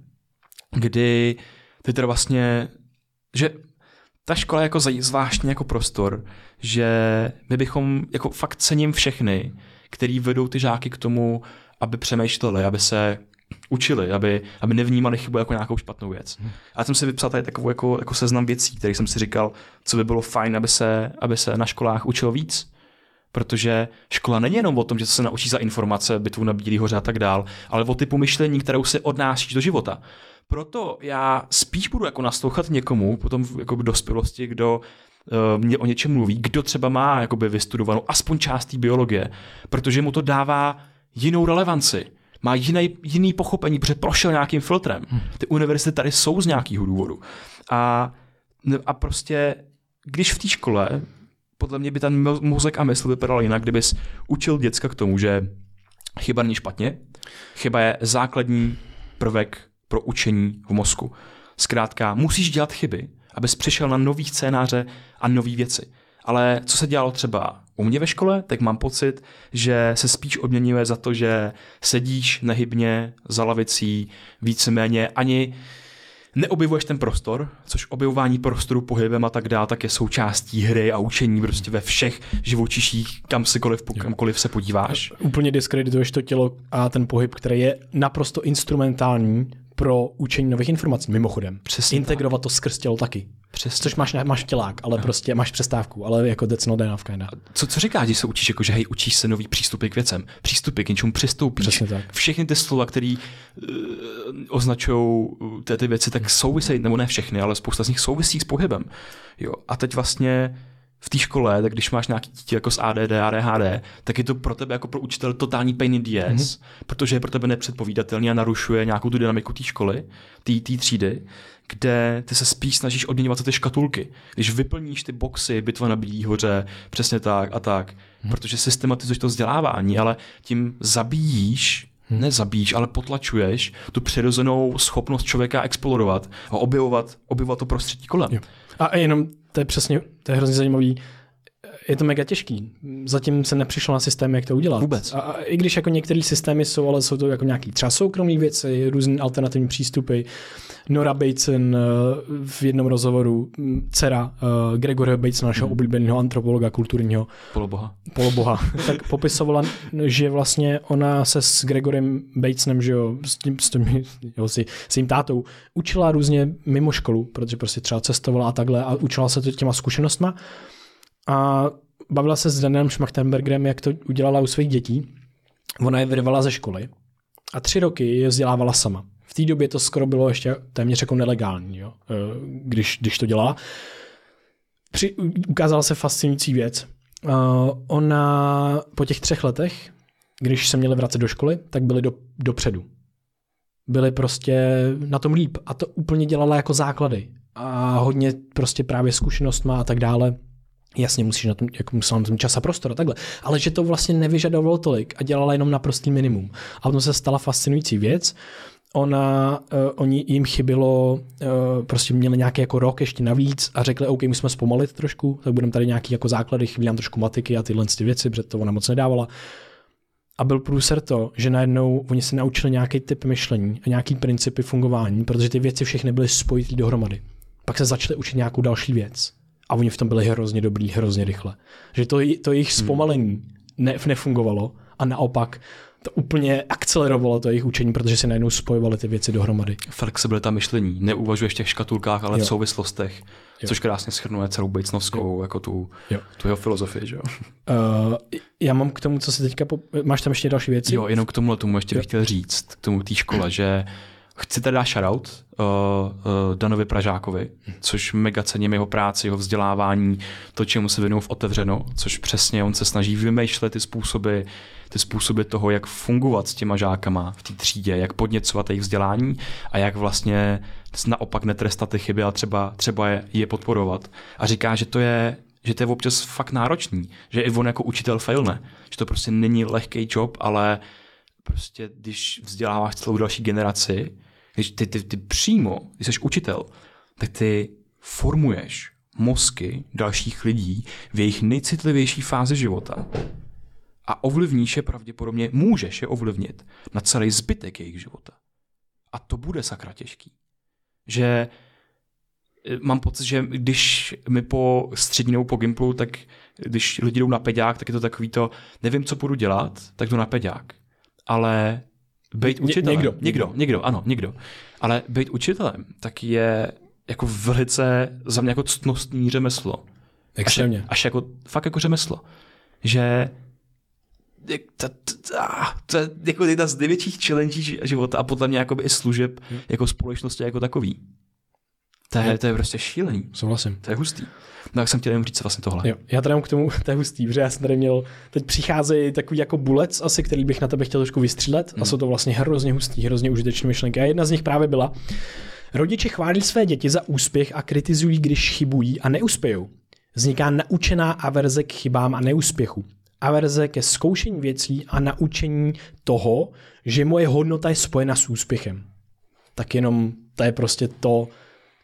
kdy ty teda vlastně, že ta škola je jako zvláštní jako prostor, že my bychom, jako fakt cením všechny, který vedou ty žáky k tomu, aby přemýšleli, aby se učili, aby, aby nevnímali chybu jako nějakou špatnou věc. Hmm. A já jsem si vypsal tady takovou jako, jako seznam věcí, který jsem si říkal, co by bylo fajn, aby se, aby se na školách učilo víc. Protože škola není jenom o tom, že se naučí za informace, bitvu na Bílý hoře a tak dál, ale o typu myšlení, kterou se odnášíš do života. Proto já spíš budu jako naslouchat někomu potom jako v dospělosti, kdo uh, mě o něčem mluví, kdo třeba má jakoby vystudovanou aspoň část té biologie, protože mu to dává jinou relevanci má jiný, jiný pochopení, protože prošel nějakým filtrem. Ty univerzity tady jsou z nějakého důvodu. A, a prostě, když v té škole, podle mě by ten mozek a mysl vypadal jinak, kdybys učil děcka k tomu, že chyba není špatně, chyba je základní prvek pro učení v mozku. Zkrátka, musíš dělat chyby, abys přišel na nový scénáře a nové věci. Ale co se dělalo třeba u mě ve škole, tak mám pocit, že se spíš odměňuje za to, že sedíš nehybně za lavicí, víceméně ani neobjevuješ ten prostor, což objevování prostoru pohybem a tak dále, tak je součástí hry a učení prostě ve všech živočiších, kam si kamkoliv se podíváš. Úplně diskredituješ to tělo a ten pohyb, který je naprosto instrumentální pro učení nových informací, mimochodem. Přesně Integrovat tak. to skrz tělo taky. Přesně. Což máš, máš tělák, ale no. prostě máš přestávku, ale jako that's not enough kinda. Co, co říkáš, když se učíš, jako, že hej, učíš se nový přístupy k věcem, přístupy k něčemu přistoupíš. Přesně tak. Všechny ty slova, které uh, označují ty, ty věci, tak souvisejí, nebo ne všechny, ale spousta z nich souvisí s pohybem. Jo. A teď vlastně v té škole, tak když máš nějaký dítě jako s ADD, ADHD, tak je to pro tebe jako pro učitel totální pain in the ass, mm-hmm. protože je pro tebe nepředpovídatelný a narušuje nějakou tu dynamiku té školy, té třídy, kde ty se spíš snažíš odměňovat ty škatulky. Když vyplníš ty boxy, bitva na Bílý hoře, přesně tak a tak, mm-hmm. protože systematizuješ to vzdělávání, ale tím zabíjíš hmm. nezabíjíš, ale potlačuješ tu přirozenou schopnost člověka explorovat a objevovat, objevovat to prostředí kolem. Jo. A jenom to je přesně, to je hrozně zajímavý. Je to mega těžký. Zatím se nepřišlo na systém, jak to udělat. Vůbec. A, a i když jako některé systémy jsou, ale jsou to jako nějaký třeba soukromý věci, různé alternativní přístupy. Nora Bateson uh, v jednom rozhovoru, dcera uh, Gregory Batesona, našeho hmm. oblíbeného antropologa kulturního. Poloboha. Poloboha. tak popisovala, že vlastně ona se s Gregorem Batesonem, že jo, s tím, s tím jo, s, s tím tátou, učila různě mimo školu, protože prostě třeba cestovala a takhle a učila se to těma zkušenostma. A bavila se s Danielem Schmachtenbergerem, jak to udělala u svých dětí. Ona je vyrvala ze školy a tři roky je vzdělávala sama. V té době to skoro bylo ještě téměř jako nelegální, jo? Eh, když, když to dělá. Při, ukázala se fascinující věc. Uh, ona po těch třech letech, když se měli vracet do školy, tak byli do, dopředu. Byli prostě na tom líp a to úplně dělala jako základy. A hodně prostě právě zkušenost má a tak dále. Jasně, musíš na tom, jako musel na tom čas a prostor a takhle. Ale že to vlastně nevyžadovalo tolik a dělala jenom naprostý minimum. A potom se stala fascinující věc. Ona, uh, oni jim chybilo, uh, prostě měli nějaký jako rok ještě navíc a řekli, OK, musíme zpomalit trošku, tak budeme tady nějaký jako základy, chybí nám trošku matiky a tyhle ty věci, protože to ona moc nedávala. A byl průser to, že najednou oni se naučili nějaký typ myšlení a nějaký principy fungování, protože ty věci všechny byly spojité dohromady. Pak se začali učit nějakou další věc a oni v tom byli hrozně dobrý, hrozně rychle. Že to, to jejich hmm. zpomalení ne, nefungovalo a naopak to úplně akcelerovalo to jejich učení, protože si najednou spojovali ty věci dohromady. Flexibilita myšlení, neuvažuješ v těch škatulkách, ale jo. v souvislostech, jo. což krásně schrnuje celou Bejcnovskou, jako tu, jo. tu jeho filozofii. Že? Uh, já mám k tomu, co si teďka... Po... Máš tam ještě další věci? Jo, jenom k tomu tomu ještě jo. bych chtěl říct, k tomu té škole, že Chci teda dát shoutout uh, uh, Danovi Pražákovi, což mega cením jeho práci, jeho vzdělávání, to, čemu se věnují v otevřeno, což přesně on se snaží vymýšlet ty způsoby, ty způsoby toho, jak fungovat s těma žákama v té třídě, jak podněcovat jejich vzdělání a jak vlastně naopak netrestat ty chyby a třeba, třeba je, je podporovat. A říká, že to je že to je občas fakt náročný, že i on jako učitel failne, že to prostě není lehký job, ale prostě když vzděláváš celou další generaci, když ty, ty, ty přímo, když jsi učitel, tak ty formuješ mozky dalších lidí v jejich nejcitlivější fázi života a ovlivníš je pravděpodobně, můžeš je ovlivnit na celý zbytek jejich života. A to bude sakra těžký. Že eh, mám pocit, že když my po střední nebo po Gimplu, tak když lidi jdou na peďák, tak je to takový to, nevím, co budu dělat, tak jdu na peďák. Ale být Ně- učitelem. někdo. Někdo, někdo, ano, někdo. Ale být učitelem, tak je jako velice za mě jako ctnostní řemeslo. Až, Extrémně. až jako, fakt jako řemeslo. Že to, to, to, to je jako jedna z největších challenge života a podle mě jakoby i služeb jako společnosti jako takový. To je, to je prostě šílený. Souhlasím. To je hustý. No jak jsem chtěl jenom říct vlastně tohle. Jo, já tady mám k tomu, to je hustý, protože já jsem tady měl, teď přicházejí takový jako bulec asi, který bych na tebe chtěl trošku vystřílet a jsou to vlastně hrozně hustý, hrozně užitečné myšlenky. A jedna z nich právě byla, rodiče chválí své děti za úspěch a kritizují, když chybují a neuspějou. Vzniká naučená averze k chybám a neúspěchu. Averze ke zkoušení věcí a naučení toho, že moje hodnota je spojena s úspěchem. Tak jenom to je prostě to,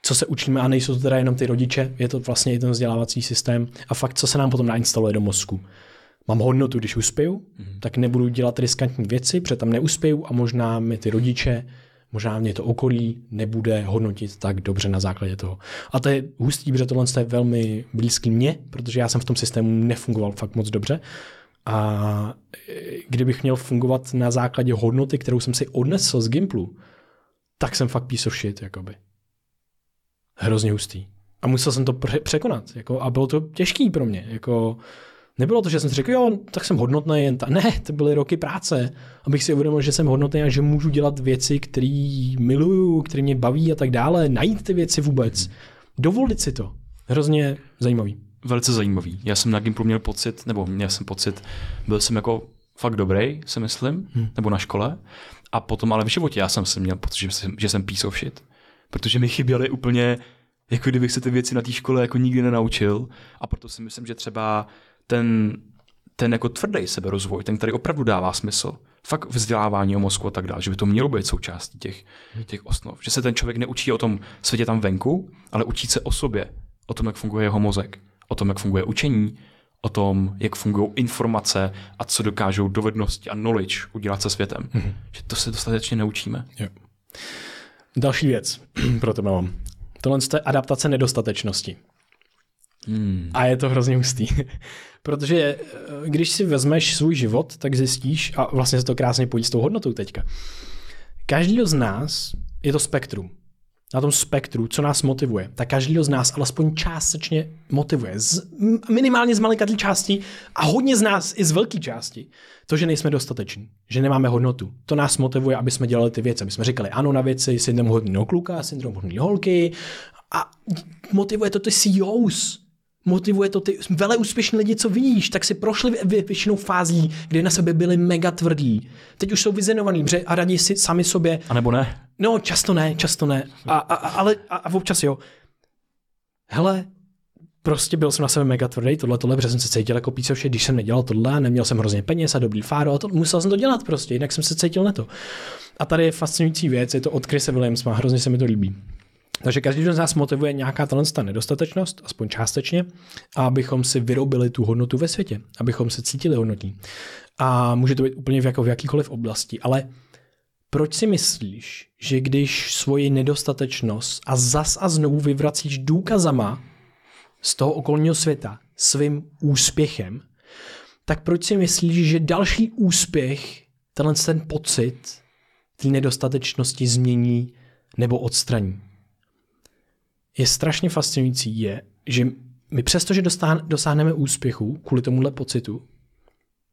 co se učíme a nejsou to teda jenom ty rodiče, je to vlastně i ten vzdělávací systém a fakt, co se nám potom nainstaluje do mozku. Mám hodnotu, když uspěju, mm-hmm. tak nebudu dělat riskantní věci, protože tam neuspěju a možná mi ty rodiče, možná mě to okolí nebude hodnotit tak dobře na základě toho. A to je hustý, protože tohle je velmi blízký mně, protože já jsem v tom systému nefungoval fakt moc dobře. A kdybych měl fungovat na základě hodnoty, kterou jsem si odnesl z Gimplu, tak jsem fakt piece of shit, jakoby hrozně hustý. A musel jsem to pře- překonat. Jako, a bylo to těžký pro mě. Jako, nebylo to, že jsem si řekl, jo, tak jsem hodnotný jen ta. Ne, to byly roky práce, abych si uvědomil, že jsem hodnotný a že můžu dělat věci, které miluju, které mě baví a tak dále. Najít ty věci vůbec. Dovolit si to. Hrozně zajímavý. Velice zajímavý. Já jsem na Gimplu měl pocit, nebo měl jsem pocit, byl jsem jako fakt dobrý, si myslím, hmm. nebo na škole. A potom ale v životě já jsem si měl pocit, že jsem, že jsem piece of shit. Protože mi chyběly úplně, jako kdybych se ty věci na té škole jako nikdy nenaučil. A proto si myslím, že třeba ten, ten jako tvrdý seberozvoj, ten, který opravdu dává smysl, fakt vzdělávání o mozku a tak dále, že by to mělo být součástí těch, těch osnov. Že se ten člověk neučí o tom světě tam venku, ale učí se o sobě, o tom, jak funguje jeho mozek, o tom, jak funguje učení, o tom, jak fungují informace a co dokážou dovednosti a knowledge udělat se světem. Mm-hmm. Že to se dostatečně neučíme. Jo. Další věc pro tebe mám. Tohle je adaptace nedostatečnosti. Hmm. A je to hrozně hustý. Protože eh, když si vezmeš svůj život, tak zjistíš, a vlastně se to krásně pojí s tou hodnotou teďka. Každýho z nás je to spektrum. Na tom spektru, co nás motivuje, tak každýho z nás alespoň částečně motivuje. Z, minimálně z malinkaté části a hodně z nás i z velké části. To, že nejsme dostateční, že nemáme hodnotu. To nás motivuje, aby jsme dělali ty věci, aby jsme říkali ano na věci, syndrom hodného kluka, syndrom hodné holky a motivuje to ty CEOs, motivuje to ty vele úspěšní lidi, co vidíš, tak si prošli vě- většinou fází, kdy na sebe byli mega tvrdí. Teď už jsou vyzenovaný, bře a radí si sami sobě. A nebo ne? No, často ne, často ne. A, a, a, ale a, a občas jo. Hele, prostě byl jsem na sebe mega tvrdý, tohle, tohle, protože jsem se cítil jako pícovše, když jsem nedělal tohle, a neměl jsem hrozně peněz a dobrý fáro, a to, musel jsem to dělat prostě, jinak jsem se cítil na to. A tady je fascinující věc, je to od Chrise Williamsma, hrozně se mi to líbí. Takže každý z nás motivuje nějaká talentsta nedostatečnost, aspoň částečně, abychom si vyrobili tu hodnotu ve světě, abychom se cítili hodnotní. A může to být úplně v, jako v jakýkoliv oblasti, ale proč si myslíš, že když svoji nedostatečnost a zas a znovu vyvracíš důkazama z toho okolního světa svým úspěchem, tak proč si myslíš, že další úspěch tenhle ten pocit té nedostatečnosti změní nebo odstraní? Je strašně fascinující je, že my přesto, že dosáhneme úspěchu kvůli tomuhle pocitu,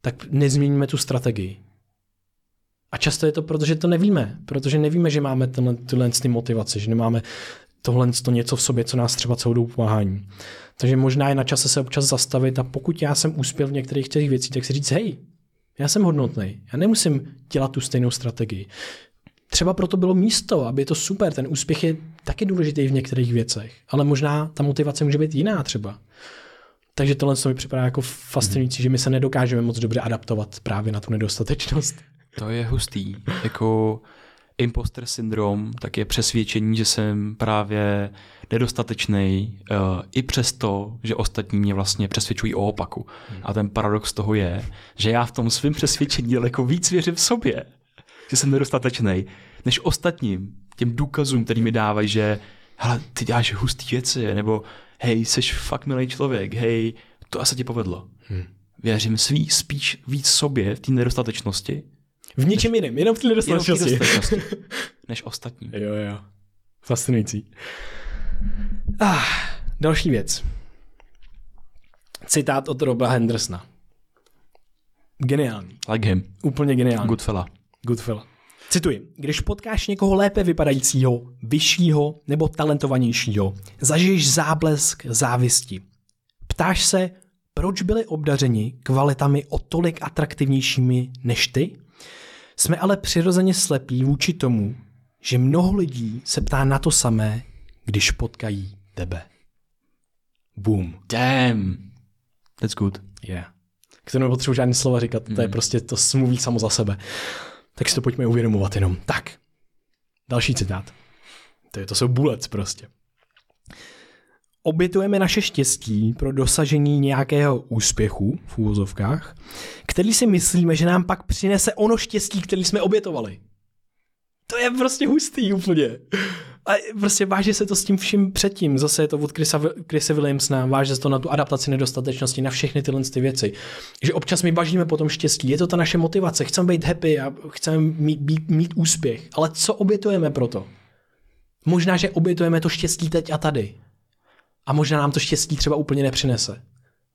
tak nezměníme tu strategii. A často je to, protože to nevíme, protože nevíme, že máme tenhle, tyhle ty motivace, že nemáme tohle to něco v sobě, co nás třeba celou dobu pomáhání. Takže možná je na čase se občas zastavit a pokud já jsem úspěl v některých těch věcích, tak si říct, hej, já jsem hodnotný, já nemusím dělat tu stejnou strategii. Třeba proto bylo místo, aby je to super, ten úspěch je taky důležitý v některých věcech, ale možná ta motivace může být jiná třeba. Takže tohle mi připadá jako fascinující, že my se nedokážeme moc dobře adaptovat právě na tu nedostatečnost. To je hustý. Jako imposter syndrom, tak je přesvědčení, že jsem právě nedostatečný uh, i přesto, že ostatní mě vlastně přesvědčují o opaku. A ten paradox toho je, že já v tom svém přesvědčení daleko víc věřím v sobě, že jsem nedostatečný, než ostatním, těm důkazům, který mi dávají, že hele, ty děláš hustý věci, nebo hej, jsi fakt milý člověk, hej, to asi ti povedlo. Hmm. Věřím svý, spíš víc sobě v té nedostatečnosti, V ničem jiném, jenom v té jenom v té nedostatečnosti. dostatečnosti, než ostatní. Jo, jo. Fascinující. Ah, další věc. Citát od Roba Hendersona. Geniální. Like him, Úplně geniální. good fella. Goodfella. Cituji. Když potkáš někoho lépe vypadajícího, vyššího nebo talentovanějšího, zažiješ záblesk závisti. Ptáš se, proč byli obdařeni kvalitami o tolik atraktivnějšími než ty? Jsme ale přirozeně slepí vůči tomu, že mnoho lidí se ptá na to samé, když potkají tebe. Boom. Damn. That's good. Yeah. K tomu nepotřebuji žádný slova říkat, to je prostě, to mluví samo za sebe. Tak si to pojďme uvědomovat jenom. Tak, další citát. To, je, to jsou bullets prostě. Obětujeme naše štěstí pro dosažení nějakého úspěchu v úvozovkách, který si myslíme, že nám pak přinese ono štěstí, který jsme obětovali. To je prostě hustý úplně. A prostě váže se to s tím vším předtím. Zase je to od Chrisa, Chrisa Williamsona, váže se to na tu adaptaci nedostatečnosti, na všechny tyhle ty věci. Že občas my bažíme po tom štěstí, je to ta naše motivace, chceme být happy a chceme mít, mít, mít úspěch. Ale co obětujeme pro to? Možná, že obětujeme to štěstí teď a tady. A možná nám to štěstí třeba úplně nepřinese.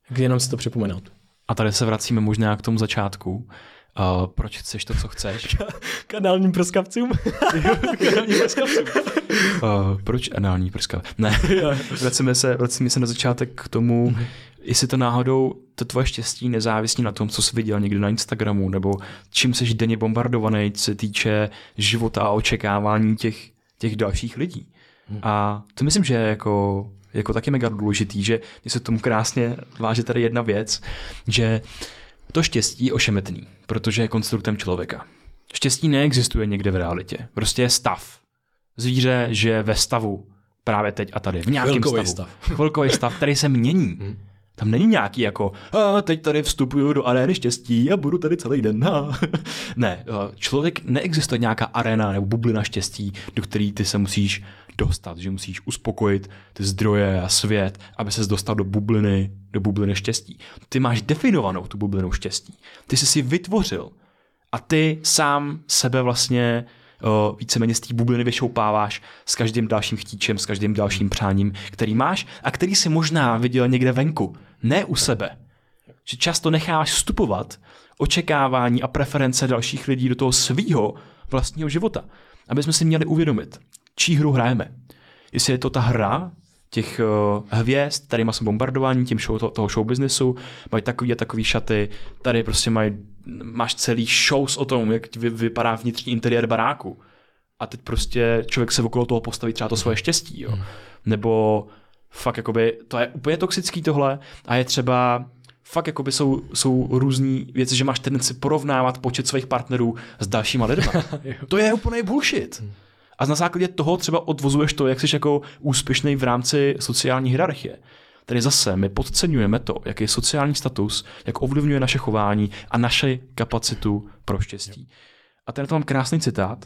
Tak jenom si to připomenout. A tady se vracíme možná k tomu začátku. Uh, proč chceš to, co chceš? Kanálním prskavcům. Uh, proč anální prska? Ne, vracíme se, vracíme se na začátek k tomu, mm-hmm. jestli to náhodou to tvoje štěstí nezávisí na tom, co jsi viděl někde na Instagramu, nebo čím jsi denně bombardovaný, co se týče života a očekávání těch, těch dalších lidí. Mm. A to myslím, že je jako, jako taky mega důležitý, že mě se tomu krásně váže tady jedna věc, že to štěstí je ošemetný, protože je konstruktem člověka. Štěstí neexistuje někde v realitě. Prostě je stav. Zvíře žije ve stavu právě teď a tady. V nějakém Chvilkový stavu. stav. Chvilkový stav, který se mění. Tam není nějaký jako, a teď tady vstupuju do arény štěstí a budu tady celý den. A. ne, člověk neexistuje nějaká arena nebo bublina štěstí, do které ty se musíš dostat, že musíš uspokojit ty zdroje a svět, aby ses dostal do bubliny, do bubliny štěstí. Ty máš definovanou tu bublinu štěstí. Ty jsi si vytvořil a ty sám sebe vlastně o, víceméně z té bubliny vyšoupáváš s každým dalším chtíčem, s každým dalším přáním, který máš a který si možná viděl někde venku, ne u sebe. Že často necháváš vstupovat očekávání a preference dalších lidí do toho svýho vlastního života. Aby jsme si měli uvědomit, čí hru hrajeme. Jestli je to ta hra těch uh, hvězd, tady má bombardování tím show, to, toho show businessu, mají takový a takový šaty, tady prostě mají, máš celý shows o tom, jak vy, vypadá vnitřní interiér baráku. A teď prostě člověk se okolo toho postaví třeba to svoje štěstí, jo. Nebo fakt jakoby, to je úplně toxický tohle a je třeba fakt jakoby jsou, jsou různý věci, že máš tendenci porovnávat počet svých partnerů s dalšíma lidma. to je úplný bullshit. A na základě toho třeba odvozuješ to, jak jsi jako úspěšný v rámci sociální hierarchie. Tedy zase my podceňujeme to, jaký je sociální status, jak ovlivňuje naše chování a naše kapacitu pro štěstí. A ten to mám krásný citát,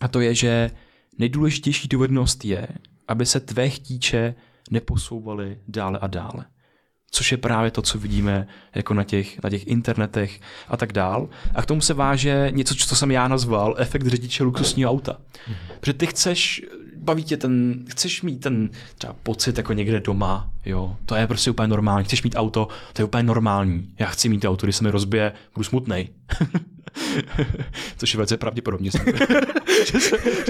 a to je, že nejdůležitější dovednost je, aby se tvé chtíče neposouvaly dále a dále. Což je právě to, co vidíme jako na těch, na těch internetech a tak dál. A k tomu se váže něco, co jsem já nazval efekt řidiče luxusního auta. Mm. Protože ty chceš, baví tě ten, chceš mít ten třeba pocit jako někde doma, jo, to je prostě úplně normální. Chceš mít auto, to je úplně normální. Já chci mít auto, když se mi rozbije, budu smutnej. Což je velice pravděpodobně. že,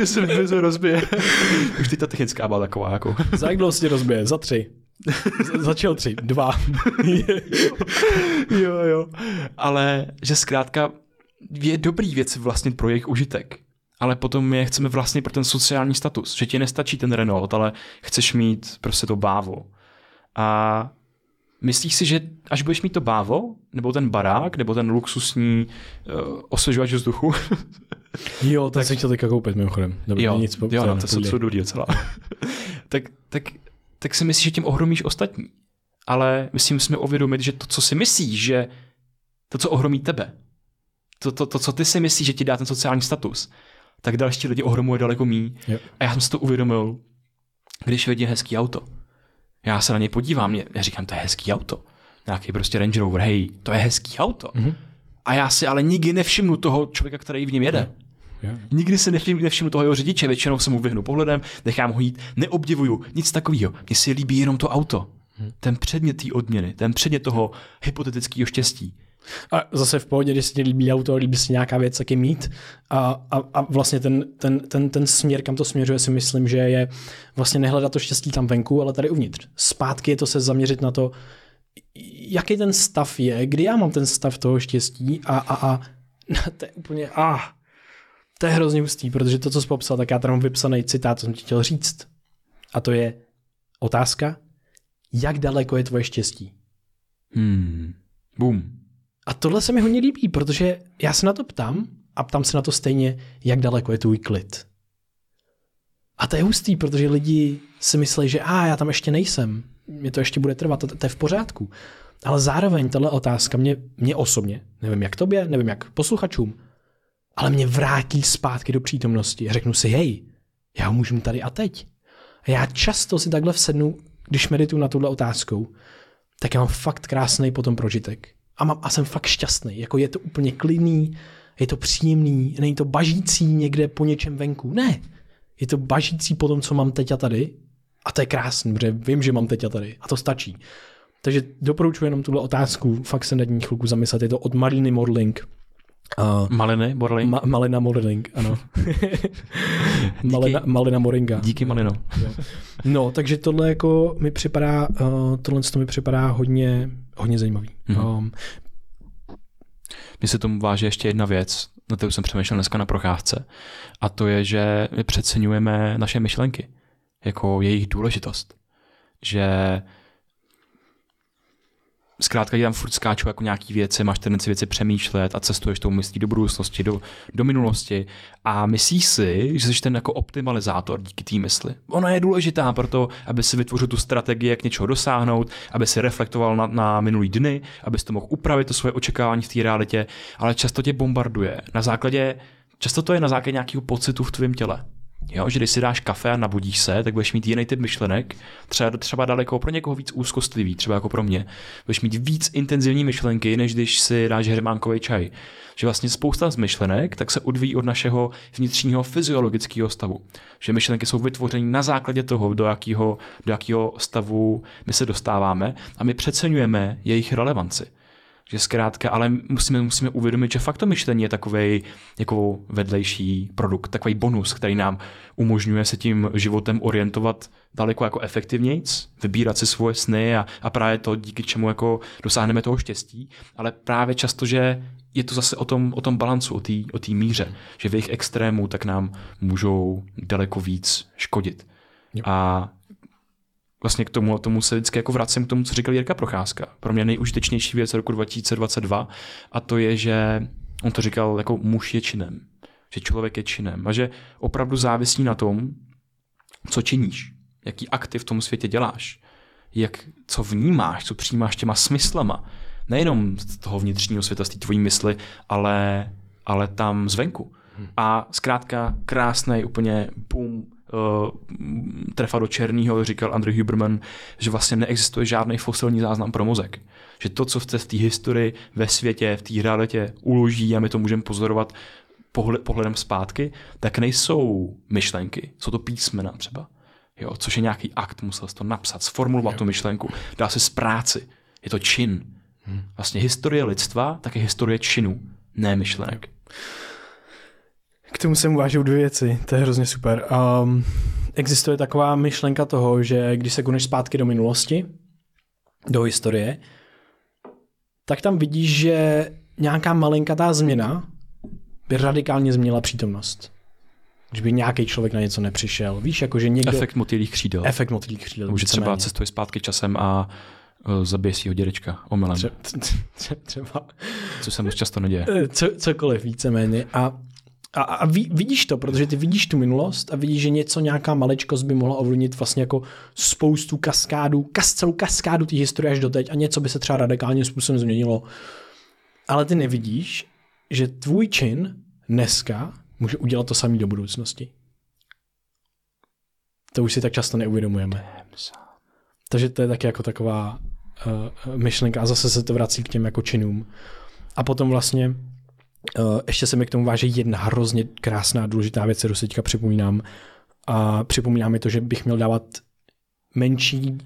se, že se rozbije. Už teď ta technická byla taková jako... Za jak dlouho se rozbije? Za tři. Začal tři, dva. jo, jo. Ale že zkrátka je dobrý věc vlastně pro jejich užitek. Ale potom je chceme vlastně pro ten sociální status, že ti nestačí ten Renault, ale chceš mít prostě to bávo. A myslíš si, že až budeš mít to bávo, nebo ten barák, nebo ten luxusní uh, osvěžovač vzduchu, jo, tak jsem chtěl teďka koupit mimochodem. Dobrý, jo, nic, jo no, to důdí docela. tak, tak, tak si myslíš, že tím ohromíš ostatní. Ale myslím, jsme uvědomit, že to, co si myslíš, že to, co ohromí tebe, to, to, to, co ty si myslíš, že ti dá ten sociální status, tak další lidi ohromuje daleko mí. Jo. A já jsem si to uvědomil když vidím hezký auto. Já se na něj podívám, mě, já říkám, to je hezký auto. Nějaký prostě Range Rover, hej, to je hezký auto. Mm-hmm. A já si ale nikdy nevšimnu toho člověka, který v něm jede. Jo. Nikdy si nevšimnu, nevšimnu toho jeho řidiče, většinou se mu vyhnu pohledem, nechám ho jít, neobdivuju, nic takového. Mně si líbí jenom to auto. Ten předmět té odměny, ten předmět toho hypotetického štěstí. A zase v pohodě, když se ti líbí auto, líbí se nějaká věc, taky mít. A, a, a vlastně ten, ten, ten, ten směr, kam to směřuje, si myslím, že je vlastně nehledat to štěstí tam venku, ale tady uvnitř. Zpátky je to se zaměřit na to, jaký ten stav je, kdy já mám ten stav toho štěstí a, a, a to je úplně, a, to je hrozně hustý, protože to, co jsi popsal, tak já tam mám vypsaný citát, co jsem ti chtěl říct. A to je otázka, jak daleko je tvoje štěstí? Hmm. Boom. A tohle se mi hodně líbí, protože já se na to ptám a ptám se na to stejně, jak daleko je tvůj klid. A to je hustý, protože lidi si myslí, že a já tam ještě nejsem, mě to ještě bude trvat, to, to je v pořádku. Ale zároveň tahle otázka mě, mě osobně, nevím jak tobě, nevím jak posluchačům, ale mě vrátí zpátky do přítomnosti. Řeknu si, hej, já můžu tady a teď. A já často si takhle vsednu, když medituju na tuhle otázkou, tak já mám fakt krásný potom prožitek. A, mám, a jsem fakt šťastný. Jako je to úplně klidný, je to příjemný, není to bažící někde po něčem venku. Ne, je to bažící po tom, co mám teď a tady. A to je krásný, protože vím, že mám teď a tady. A to stačí. Takže doporučuji jenom tuhle otázku, fakt se nad ní chvilku zamyslet. Je to od Marliny Morling. Uh, Maliny, Borley? Ma- Malina Morling, ano. Malina, Malina Moringa. Díky Malino. No, takže tohle jako mi připadá, uh, tohle to mi připadá hodně, hodně zajímavý. Mm-hmm. Um, Mně se tomu váže ještě jedna věc, na kterou jsem přemýšlel dneska na procházce, a to je, že my přeceňujeme naše myšlenky, jako jejich důležitost. Že zkrátka ti tam furt skáčou jako nějaký věci, máš tendenci věci přemýšlet a cestuješ tou myslí do budoucnosti, do, do minulosti a myslíš si, že jsi ten jako optimalizátor díky té mysli. Ona je důležitá proto, aby si vytvořil tu strategii, jak něčeho dosáhnout, aby si reflektoval na, na minulý dny, aby to mohl upravit to svoje očekávání v té realitě, ale často tě bombarduje. Na základě, často to je na základě nějakého pocitu v tvém těle. Jo, že když si dáš kafe a nabudíš se, tak budeš mít jiný typ myšlenek, třeba, třeba daleko pro někoho víc úzkostlivý, třeba jako pro mě. Budeš mít víc intenzivní myšlenky, než když si dáš hermánkový čaj. Že vlastně spousta z myšlenek tak se odvíjí od našeho vnitřního fyziologického stavu. Že myšlenky jsou vytvořeny na základě toho, do jakého, do jakého stavu my se dostáváme a my přeceňujeme jejich relevanci. Že zkrátka, ale musíme, musíme uvědomit, že fakt to myšlení je takový jako vedlejší produkt, takový bonus, který nám umožňuje se tím životem orientovat daleko jako efektivnějc, vybírat si svoje sny a, a právě to, díky čemu jako dosáhneme toho štěstí, ale právě často, že je to zase o tom, o tom balancu, o té o tý míře, že v jejich extrému tak nám můžou daleko víc škodit. Jo. A vlastně k tomu, tomu se vždycky jako vracím k tomu, co říkal Jirka Procházka. Pro mě nejužitečnější věc roku 2022 a to je, že on to říkal jako muž je činem. Že člověk je činem a že opravdu závisí na tom, co činíš, jaký akty v tom světě děláš, jak, co vnímáš, co přijímáš těma smyslama. Nejenom z toho vnitřního světa, z té tvojí mysli, ale, ale tam zvenku. A zkrátka krásný úplně boom, trefa do černého, říkal Andrew Huberman, že vlastně neexistuje žádný fosilní záznam pro mozek. Že to, co v té historii, ve světě, v té realitě uloží a my to můžeme pozorovat pohled, pohledem zpátky, tak nejsou myšlenky, jsou to písmena třeba. Jo, což je nějaký akt, musel jsi to napsat, sformulovat jo. tu myšlenku, dá se z práci. Je to čin. Hmm. Vlastně historie lidstva, tak je historie činů, ne myšlenek. K tomu se uvážou dvě věci, to je hrozně super. Um, existuje taková myšlenka toho, že když se koneš zpátky do minulosti, do historie, tak tam vidíš, že nějaká malinkatá změna by radikálně změnila přítomnost. Když by nějaký člověk na něco nepřišel. Víš, jako že někdo... Efekt motýlých křídel. Efekt motýlých křídel. Může třeba cestuje zpátky časem a uh, zabije svého dědečka omylem. Tře- tře- třeba. Co se moc často neděje. Co, cokoliv víceméně. A a, a ví, vidíš to, protože ty vidíš tu minulost a vidíš, že něco, nějaká maličkost by mohla ovlivnit vlastně jako spoustu kaskádu, kas, celou kaskádu té historie až doteď a něco by se třeba radikálním způsobem změnilo. Ale ty nevidíš, že tvůj čin dneska může udělat to samý do budoucnosti. To už si tak často neuvědomujeme. Takže to je taky jako taková uh, myšlenka a zase se to vrací k těm jako činům. A potom vlastně ještě se mi k tomu váže jedna hrozně krásná důležitá věc, kterou si teďka připomínám. A připomíná mi to, že bych měl dávat menší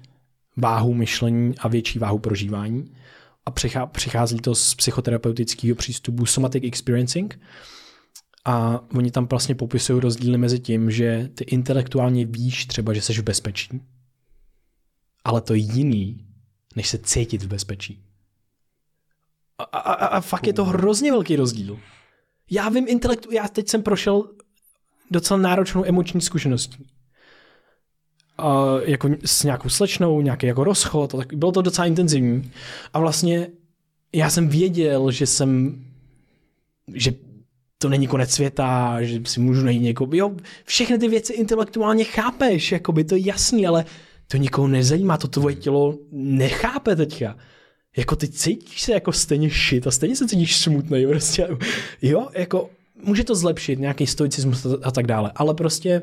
váhu myšlení a větší váhu prožívání. A přichází to z psychoterapeutického přístupu somatic experiencing. A oni tam vlastně popisují rozdíly mezi tím, že ty intelektuálně víš třeba, že jsi v bezpečí, ale to je jiný, než se cítit v bezpečí. A, a, a fakt je to hrozně velký rozdíl. Já vím intelektu, já teď jsem prošel docela náročnou emoční zkušeností. A jako s nějakou slečnou, nějaký jako rozchod, a tak bylo to docela intenzivní. A vlastně já jsem věděl, že jsem, že to není konec světa, že si můžu najít někoho. Jo, všechny ty věci intelektuálně chápeš, jako by to je jasný, ale to nikoho nezajímá, to tvoje tělo nechápe teďka. Jako ty cítíš se jako stejně shit a stejně se cítíš smutný, prostě. Jo, jako může to zlepšit, nějaký stoicismus a tak dále, ale prostě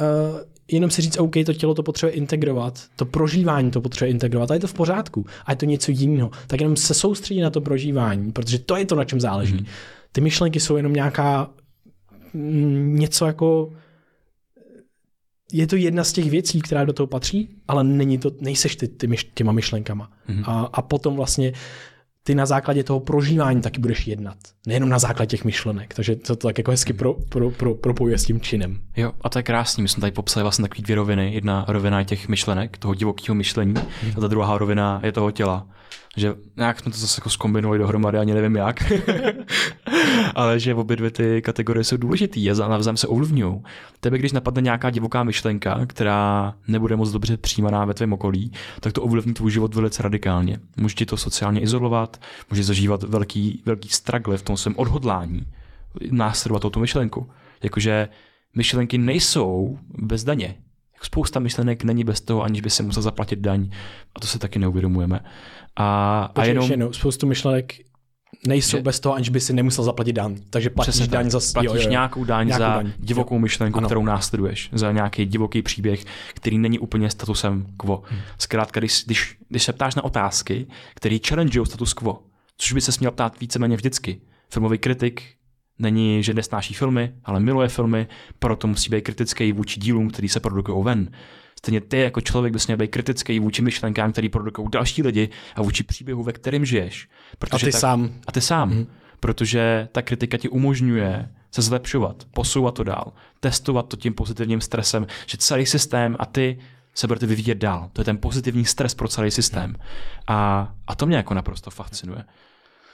uh, jenom si říct, OK, to tělo to potřebuje integrovat, to prožívání to potřebuje integrovat a je to v pořádku a je to něco jiného. Tak jenom se soustředí na to prožívání, protože to je to, na čem záleží. Mm. Ty myšlenky jsou jenom nějaká mm, něco jako je to jedna z těch věcí, která do toho patří, ale není to, nejseš ty, ty myš, těma myšlenkama. Mm-hmm. A, a potom vlastně ty na základě toho prožívání taky budeš jednat. Nejenom na základě těch myšlenek. Takže to, to tak jako hezky pro, pro, pro, propojuje s tím činem. Jo, a to je krásný. My jsme tady popsali vlastně takový dvě roviny. Jedna rovina je těch myšlenek, toho divokého myšlení, a ta druhá rovina je toho těla že nějak jsme to zase jako zkombinovali dohromady, ani nevím jak, ale že obě dvě ty kategorie jsou důležitý a navzájem se ovlivňují. Tebe, když napadne nějaká divoká myšlenka, která nebude moc dobře přijímaná ve tvém okolí, tak to ovlivní tvůj život velice radikálně. Může ti to sociálně izolovat, může zažívat velký, velký struggle v tom svém odhodlání následovat tu myšlenku. Jakože myšlenky nejsou bez daně. Spousta myšlenek není bez toho, aniž by se musel zaplatit daň. A to se taky neuvědomujeme. A, Počkej, a jenom... Ještě, no, spoustu myšlenek nejsou že... bez toho, aniž by si nemusel zaplatit daň. Takže platíš Přesně daň za... Platíš jo, jo, jo. nějakou daň nějakou za daň. divokou myšlenku, ano. kterou následuješ. Za nějaký divoký příběh, který není úplně statusem quo. Hmm. Zkrátka, když, když, když se ptáš na otázky, které challengeují status quo, což by se směl ptát víceméně vždycky. Filmový kritik není, že nesnáší filmy, ale miluje filmy, proto musí být kritický vůči dílům, který se produkují ven. Stejně ty jako člověk bys měl být kritický vůči myšlenkám, který produkují další lidi a vůči příběhu, ve kterém žiješ. Protože a ty tak, sám. A ty sám. Mm. Protože ta kritika ti umožňuje se zlepšovat, posouvat to dál, testovat to tím pozitivním stresem, že celý systém a ty se budete vyvíjet dál. To je ten pozitivní stres pro celý systém. A, a to mě jako naprosto fascinuje.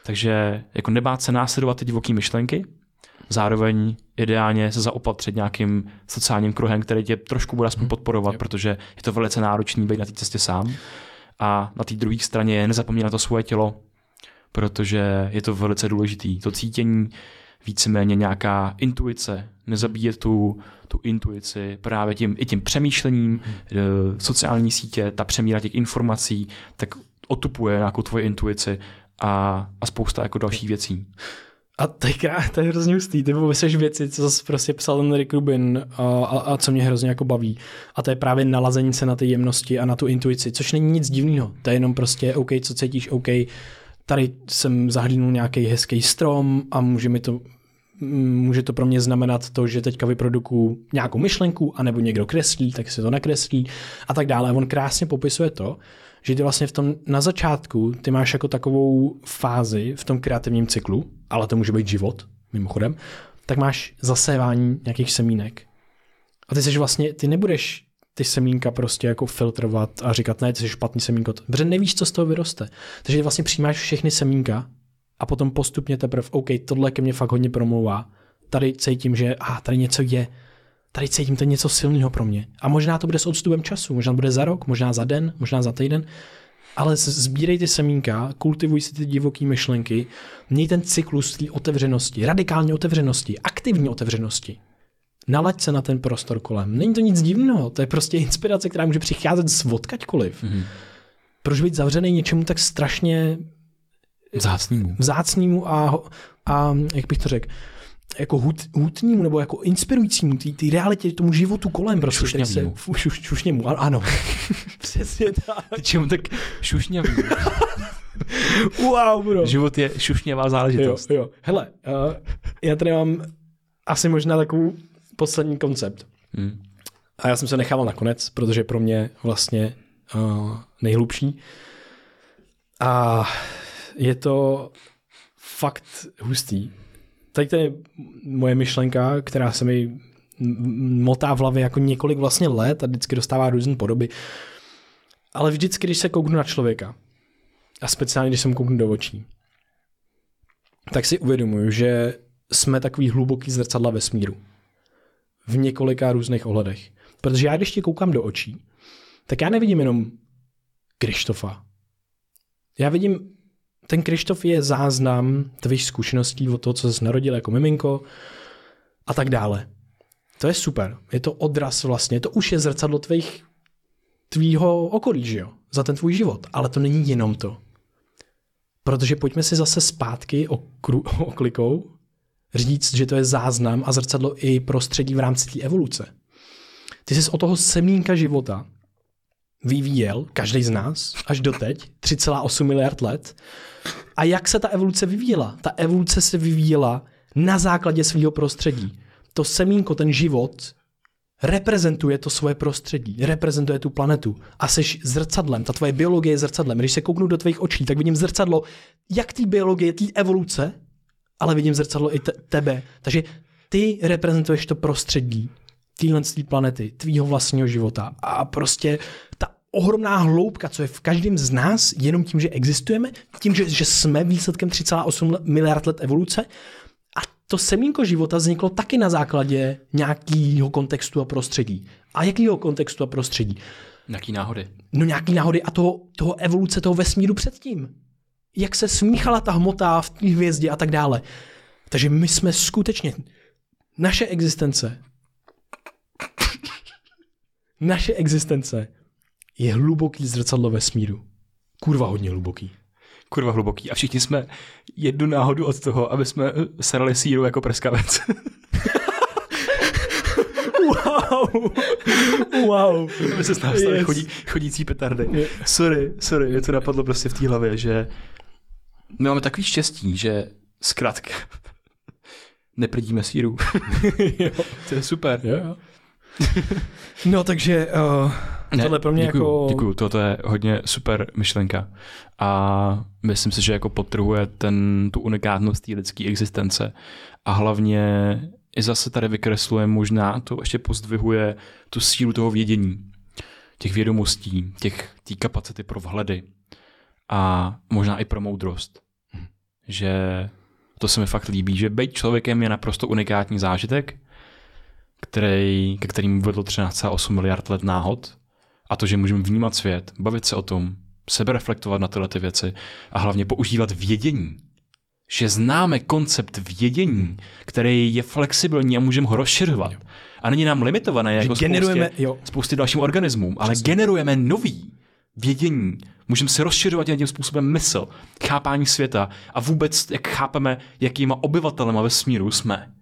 Takže jako nebát se následovat ty divoké myšlenky, zároveň ideálně se zaopatřit nějakým sociálním kruhem, který tě trošku bude aspoň mhm. podporovat, protože je to velice náročný být na té cestě sám. A na té druhé straně je nezapomínat na to svoje tělo, protože je to velice důležitý. To cítění, víceméně nějaká intuice, nezabíjet tu, tu intuici právě tím, i tím přemýšlením, hmm. sociální sítě, ta přemíra těch informací, tak otupuje nějakou tvoji intuici a, a spousta jako dalších věcí. A to je, to je hrozně hustý, ty popisuješ věci, co zase prostě psal ten Rick Rubin a, a, a, co mě hrozně jako baví. A to je právě nalazení se na ty jemnosti a na tu intuici, což není nic divného. To je jenom prostě OK, co cítíš, OK, tady jsem zahlínul nějaký hezký strom a může mi to může to pro mě znamenat to, že teďka vyprodukuju nějakou myšlenku, anebo někdo kreslí, tak se to nakreslí a tak dále. On krásně popisuje to, že ty vlastně v tom na začátku ty máš jako takovou fázi v tom kreativním cyklu, ale to může být život, mimochodem, tak máš zasévání nějakých semínek. A ty jsi vlastně, ty nebudeš ty semínka prostě jako filtrovat a říkat, ne, ty jsi špatný semínko, protože nevíš, co z toho vyroste. Takže vlastně přijímáš všechny semínka a potom postupně teprve, OK, tohle ke mně fakt hodně promlouvá, tady cítím, že ah, tady něco je, tady cítím to něco silného pro mě. A možná to bude s odstupem času, možná to bude za rok, možná za den, možná za týden, ale sbírej ty semínka, kultivuj si ty divoké myšlenky, měj ten cyklus té otevřenosti, radikální otevřenosti, aktivní otevřenosti. Nalaď se na ten prostor kolem. Není to nic divného, to je prostě inspirace, která může přicházet z odkaďkoliv. Mm-hmm. Proč být zavřený něčemu tak strašně vzácnému, vzácnému a, a jak bych to řekl, jako hut, hutnímu nebo jako inspirujícímu, ty, ty realitě, tomu životu kolem prostě. který Šušňavýmu. Se, šuš, šušněmu, ano. Přesně tak. Ty čemu tak šušňavý? Wow, bro. Život je šušňavá Jo, záležitost. jo. Hele, uh, já tady mám asi možná takovou poslední koncept. Hmm. A já jsem se nechával nakonec, protože je pro mě vlastně uh, nejhlubší. A je to fakt hustý. Tady to je moje myšlenka, která se mi motá v hlavě jako několik vlastně let a vždycky dostává různé podoby. Ale vždycky, když se kouknu na člověka, a speciálně, když jsem kouknu do očí, tak si uvědomuju, že jsme takový hluboký zrcadla vesmíru. V několika různých ohledech. Protože já, když ti koukám do očí, tak já nevidím jenom Krištofa. Já vidím, ten Krištof je záznam tvých zkušeností od toho, co jsi narodil jako miminko a tak dále. To je super. Je to odraz vlastně. To už je zrcadlo tvých, tvýho okolí, že jo? Za ten tvůj život. Ale to není jenom to. Protože pojďme si zase zpátky okru, oklikou říct, že to je záznam a zrcadlo i prostředí v rámci té evoluce. Ty jsi od toho semínka života vyvíjel, každý z nás, až doteď, 3,8 miliard let. A jak se ta evoluce vyvíjela? Ta evoluce se vyvíjela na základě svého prostředí. To semínko, ten život, reprezentuje to svoje prostředí, reprezentuje tu planetu a jsi zrcadlem, ta tvoje biologie je zrcadlem. Když se kouknu do tvých očí, tak vidím zrcadlo jak té biologie, té evoluce, ale vidím zrcadlo i te- tebe. Takže ty reprezentuješ to prostředí téhle planety, tvýho vlastního života a prostě ta ohromná hloubka, co je v každém z nás, jenom tím, že existujeme, tím, že, že jsme výsledkem 3,8 miliard let evoluce, a to semínko života vzniklo taky na základě nějakého kontextu a prostředí. A jakého kontextu a prostředí? Jaký náhody? No nějaký náhody a toho, toho evoluce, toho vesmíru předtím. Jak se smíchala ta hmota v té hvězdě a tak dále. Takže my jsme skutečně, naše existence, naše existence je hluboký zrcadlo vesmíru. Kurva hodně hluboký. Kurva hluboký. A všichni jsme jednu náhodu od toho, aby jsme eh, serali síru jako prskavec. Wow, wow. aby se staly Yes. chodí, chodící petardy. Je. Sorry, sorry, mě to napadlo prostě v té hlavě, že my máme takový štěstí, že zkrátka neprdíme síru. To je super. Jo, jo. No takže uh, tohle pro mě děkuju, jako... Děkuju, toto je hodně super myšlenka. A myslím si, že jako podtrhuje ten, tu unikátnost té lidské existence. A hlavně i zase tady vykresluje možná, to ještě pozdvihuje tu sílu toho vědění, těch vědomostí, těch, té kapacity pro vhledy a možná i pro moudrost. Že to se mi fakt líbí, že být člověkem je naprosto unikátní zážitek, který, ke kterým vedlo 13,8 miliard let náhod a to, že můžeme vnímat svět, bavit se o tom, sebereflektovat na tyhle ty věci a hlavně používat vědění. Že známe koncept vědění, který je flexibilní a můžeme ho rozšiřovat. A není nám limitované jako generujeme- spoustě, jo. spoustě dalším organismům, ale generujeme nový vědění. Můžeme si rozšiřovat tím způsobem mysl, chápání světa a vůbec, jak chápeme, jakýma obyvatelema vesmíru jsme.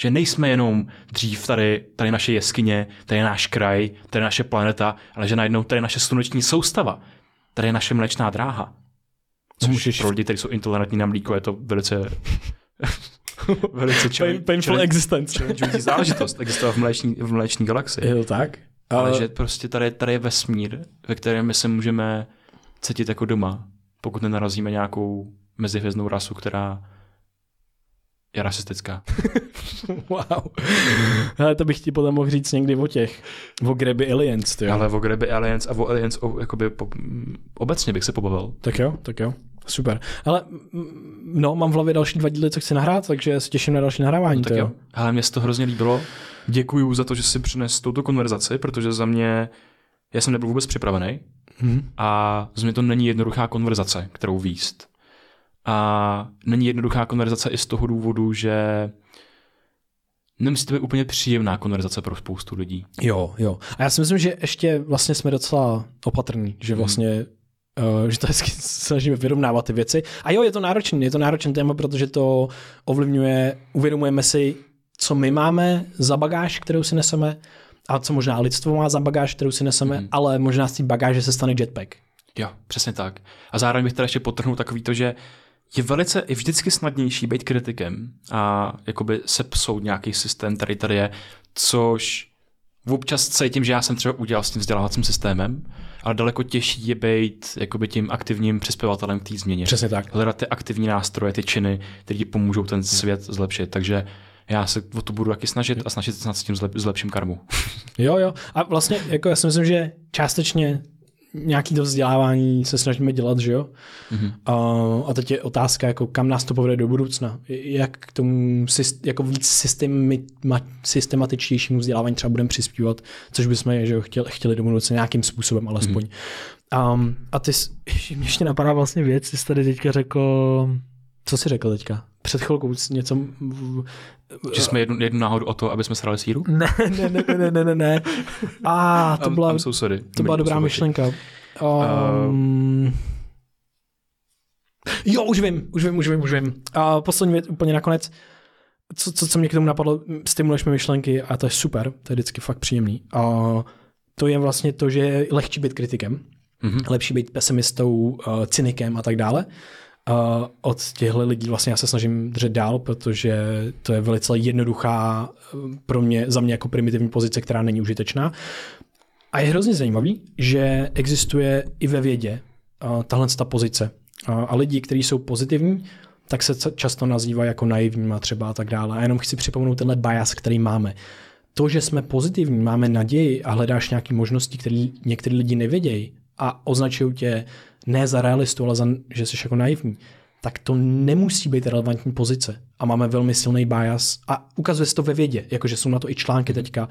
Že nejsme jenom dřív tady, tady naše jeskyně, tady je náš kraj, tady je naše planeta, ale že najednou tady je naše sluneční soustava, tady je naše mlečná dráha. Což můžeš- pro lidi, kteří jsou intolerantní na mlíko, je to velice, velice Pain, painful existence. challenging záležitost existovat v mléční, v mléční galaxii. Je to tak? Ale že prostě tady, tady je vesmír, ve kterém my se můžeme cítit jako doma, pokud nenarazíme nějakou mezihvězdnou rasu, která je rasistická. Wow. Ale to bych ti potom mohl říct někdy o těch, o Greby Aliens, ty jo. Ale o Greby Aliens a o Aliens o, jakoby po, obecně bych se pobavil. Tak jo, tak jo. Super. Ale no, mám v hlavě další dva díly, co chci nahrát, takže se těším na další nahrávání. Tak to jo. Ale mně se to hrozně líbilo. Děkuju za to, že jsi přines touto konverzaci, protože za mě, já jsem nebyl vůbec připravený Mhm. a za mě to není jednoduchá konverzace, kterou výst. A není jednoduchá konverzace i z toho důvodu, že nemusí to být úplně příjemná konverzace pro spoustu lidí. Jo, jo. A já si myslím, že ještě vlastně jsme docela opatrní, že vlastně Uh, že to hezky snažíme vyrovnávat ty věci. A jo, je to náročný, je to náročný téma, protože to ovlivňuje, uvědomujeme si, co my máme za bagáž, kterou si neseme, a co možná lidstvo má za bagáž, kterou si neseme, mm. ale možná z té bagáže se stane jetpack. Jo, přesně tak. A zároveň bych teda ještě potrhnul takový to, že je velice, je vždycky snadnější být kritikem a jakoby se psout nějaký systém, který tady je, což občas cítím, že já jsem třeba udělal s tím vzdělávacím systémem, ale daleko těžší je být jakoby tím aktivním přispěvatelem k té změně. Přesně tak. Hledat ty aktivní nástroje, ty činy, které ti pomůžou ten svět zlepšit. Takže já se o to budu taky snažit a snažit se snad s tím zlep, zlepším karmu. Jo, jo. A vlastně jako já si myslím, že částečně nějaký to vzdělávání se snažíme dělat, že jo? Mm-hmm. A, a teď je otázka, jako kam nás to povede do budoucna. Jak k tomu jako víc systémy, systematičtějšímu vzdělávání třeba budeme přispívat, což bychom že jo, chtěli, chtěli do budoucna nějakým způsobem alespoň. Mm-hmm. Um, a ty, mě ještě napadá vlastně věc, ty jsi tady teďka řekl, co jsi řekl teďka? Před chvilkou něco... Že jsme jednu, jednu náhodu o to, aby jsme srali síru? Ne, ne, ne, ne, ne, ne, ne. A, to byla, I'm so sorry. to byla dobrá myšlenka. Um, uh... Jo, už vím, už vím, už vím, už vím. A poslední věc, úplně nakonec, co, co, co mě k tomu napadlo, stimuluješ mi myšlenky a to je super, to je vždycky fakt příjemný. A to je vlastně to, že je lehčí být kritikem, mm-hmm. lepší být pesimistou, uh, cynikem a tak dále. Uh, od těchto lidí vlastně já se snažím držet dál, protože to je velice jednoduchá pro mě, za mě jako primitivní pozice, která není užitečná. A je hrozně zajímavý, že existuje i ve vědě uh, tahle ta pozice. Uh, a lidi, kteří jsou pozitivní, tak se často nazývá jako naivníma třeba a tak dále. A jenom chci připomenout tenhle bias, který máme. To, že jsme pozitivní, máme naději a hledáš nějaké možnosti, které někteří lidi nevědějí a označují tě ne za realistu, ale za, že jsi jako naivní, tak to nemusí být relevantní pozice. A máme velmi silný bias a ukazuje se to ve vědě, jakože jsou na to i články teďka.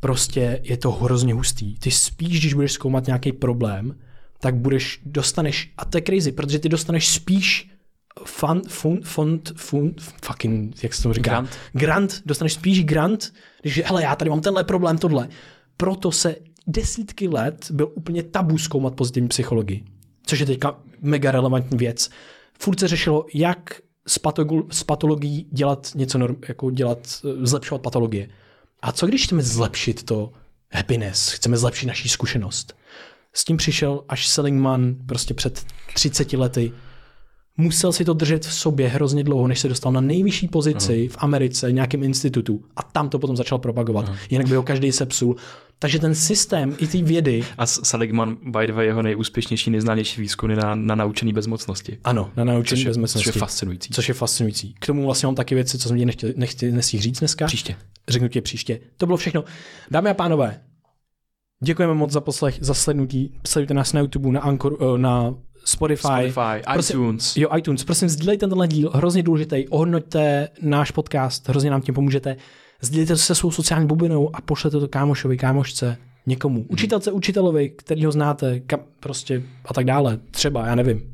Prostě je to hrozně hustý. Ty spíš, když budeš zkoumat nějaký problém, tak budeš, dostaneš, a to je crazy, protože ty dostaneš spíš fund, fund, fund, fund, fucking, jak se to říká? Grant. Grant, dostaneš spíš grant, když, hele, já tady mám tenhle problém, tohle. Proto se desítky let byl úplně tabu zkoumat pozitivní psychologii což je teďka mega relevantní věc. Furt se řešilo, jak s, patologií dělat něco, norm, jako dělat, eh, zlepšovat patologie. A co když chceme zlepšit to happiness, chceme zlepšit naší zkušenost? S tím přišel až Seligman prostě před 30 lety. Musel si to držet v sobě hrozně dlouho, než se dostal na nejvyšší pozici uh-huh. v Americe, nějakém institutu. A tam to potom začal propagovat. Uh-huh. Jinak by ho každý sepsul. Takže ten systém i ty vědy... A Seligman, by the way, jeho nejúspěšnější, nejznámější výzkumy na, na naučený bezmocnosti. Ano, na naučený bezmocnosti. Což je fascinující. Což je fascinující. K tomu vlastně mám taky věci, co jsem mě nechtěl, nechtěl říct dneska. Příště. Řeknu tě příště. To bylo všechno. Dámy a pánové, děkujeme moc za poslech, za slednutí. Sledujte nás na YouTube, na, Anchor, eh, na Spotify, Spotify prosím, iTunes. Jo, iTunes. Prosím, sdílejte tenhle díl, hrozně důležitý. Ohodnoťte náš podcast, hrozně nám tím pomůžete. Sdílejte to se svou sociální bublinou a pošlete to kámošovi, kámošce, někomu. Učitelce, učitelovi, který ho znáte, kam, prostě a tak dále. Třeba, já nevím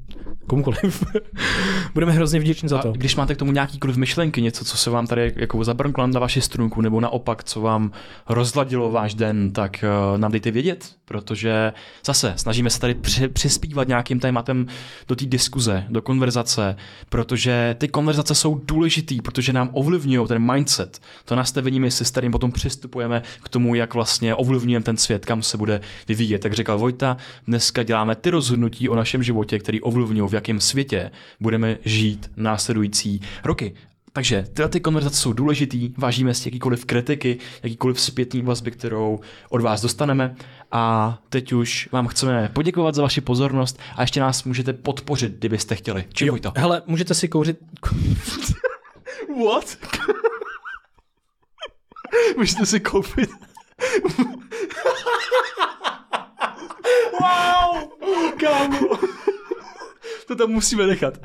komukoliv. Budeme hrozně vděční za to. A když máte k tomu nějakýkoliv myšlenky, něco, co se vám tady jako zabrnklo na vaši strunku, nebo naopak, co vám rozladilo váš den, tak uh, nám dejte vědět, protože zase snažíme se tady při, přispívat nějakým tématem do té diskuze, do konverzace, protože ty konverzace jsou důležitý, protože nám ovlivňují ten mindset, to nastavení my si s kterým potom přistupujeme k tomu, jak vlastně ovlivňujeme ten svět, kam se bude vyvíjet. Tak říkal Vojta, dneska děláme ty rozhodnutí o našem životě, který ovlivňují jakém světě budeme žít následující roky. Takže tyhle ty konverzace jsou důležitý, vážíme si jakýkoliv kritiky, jakýkoliv zpětní vazby, kterou od vás dostaneme. A teď už vám chceme poděkovat za vaši pozornost a ještě nás můžete podpořit, kdybyste chtěli. Čím to? Hele, můžete si kouřit... What? můžete si koupit... wow! Kámo! To tam musíme nechat.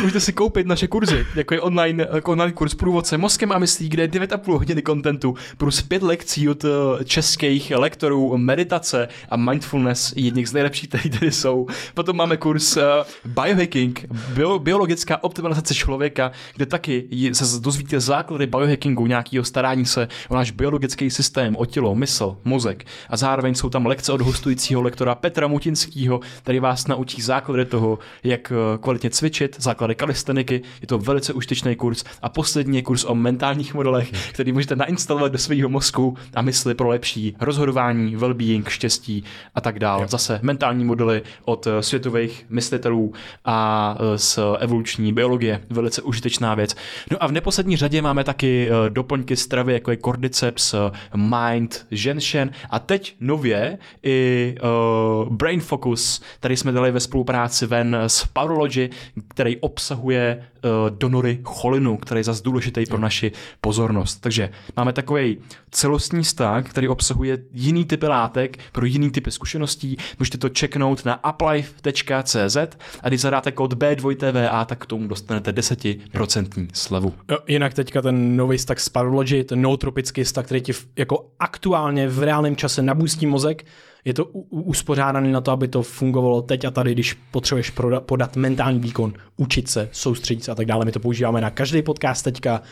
Můžete si koupit naše kurzy, jako je online, jako online kurz průvodce mozkem a myslí, kde je 9,5 hodiny kontentu, plus 5 lekcí od eh, českých lektorů, meditace a mindfulness, jedních z nejlepších, které tady jsou. Potom máme kurz uh, biohacking, bio, biologická optimalizace člověka, kde taky se dozvíte základy biohackingu, nějakého starání se o náš biologický systém, o tělo, mysl, mozek. A zároveň jsou tam lekce od hostujícího lektora Petra Mutinského, který vás naučí základy toho, jak eh, kvalitně cvičit, základy kalisteniky. Je to velice užitečný kurz. A poslední je kurz o mentálních modelech, který můžete nainstalovat do svého mozku a mysli pro lepší rozhodování, well-being, štěstí a tak dále. Zase mentální modely od eh, světových myslitelů a eh, z evoluční biologie. Velice užitečná věc. No a v neposlední řadě máme taky doplňky stravy, jako je Cordyceps, Mind, Genshin a teď nově i uh, Brain Focus, který jsme dali ve spolupráci ven s Powerlogy, který obsahuje uh, donory cholinu, který je zase důležitý pro naši pozornost. Takže máme takový celostní stav, který obsahuje jiný typy látek pro jiný typy zkušeností. Můžete to checknout na uplife.cz a když zadáte kód B2TVA, tak k tomu dostanete 10% slevu. Jo, jinak teďka ten nový stack z Parology, ten nootropický stack, který ti jako aktuálně v reálném čase nabůstí mozek, je to uspořádané na to, aby to fungovalo teď a tady, když potřebuješ proda, podat mentální výkon, učit se, soustředit se a tak dále. My to používáme na každý podcast teďka.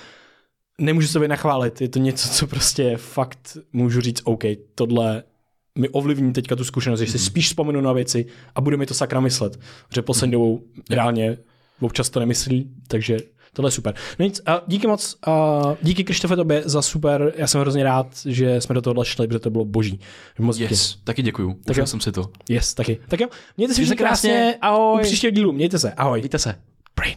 Nemůžu sobě nachválit, je to něco, co prostě fakt můžu říct, OK, tohle mi ovlivní teďka tu zkušenost, že si mm. spíš vzpomenu na věci a bude mi to sakra myslet. Že poslední dobou reálně občas to nemyslí, takže tohle je super. No nic, a díky moc, a díky Krištofe tobě za super, já jsem hrozně rád, že jsme do toho šli, protože to bylo boží. Moc yes, díky. taky děkuju, tak jsem si to. Yes, taky. Tak jo, mějte se krásně, ahoj. U příštího dílu, mějte se, ahoj. Mějte se. Brain.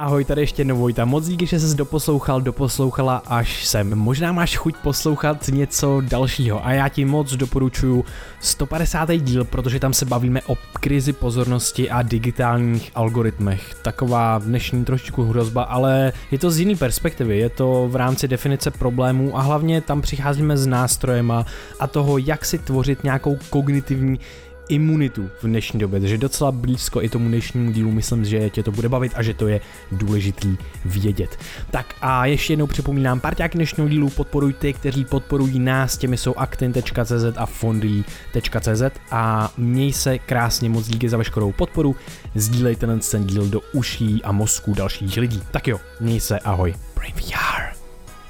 Ahoj, tady ještě jednou Vojta. Moc díky, že jsi doposlouchal, doposlouchala až sem. Možná máš chuť poslouchat něco dalšího a já ti moc doporučuji 150. díl, protože tam se bavíme o krizi pozornosti a digitálních algoritmech. Taková dnešní trošičku hrozba, ale je to z jiné perspektivy, je to v rámci definice problémů a hlavně tam přicházíme s nástrojema a toho, jak si tvořit nějakou kognitivní imunitu v dnešní době, takže docela blízko i tomu dnešnímu dílu myslím, že tě to bude bavit a že to je důležitý vědět. Tak a ještě jednou připomínám, parťáky dnešního dílu podporuj ty, kteří podporují nás, těmi jsou aktin.cz a fondy.cz a měj se krásně, moc díky za veškerou podporu, sdílejte ten díl do uší a mozku dalších lidí. Tak jo, měj se, ahoj. Brain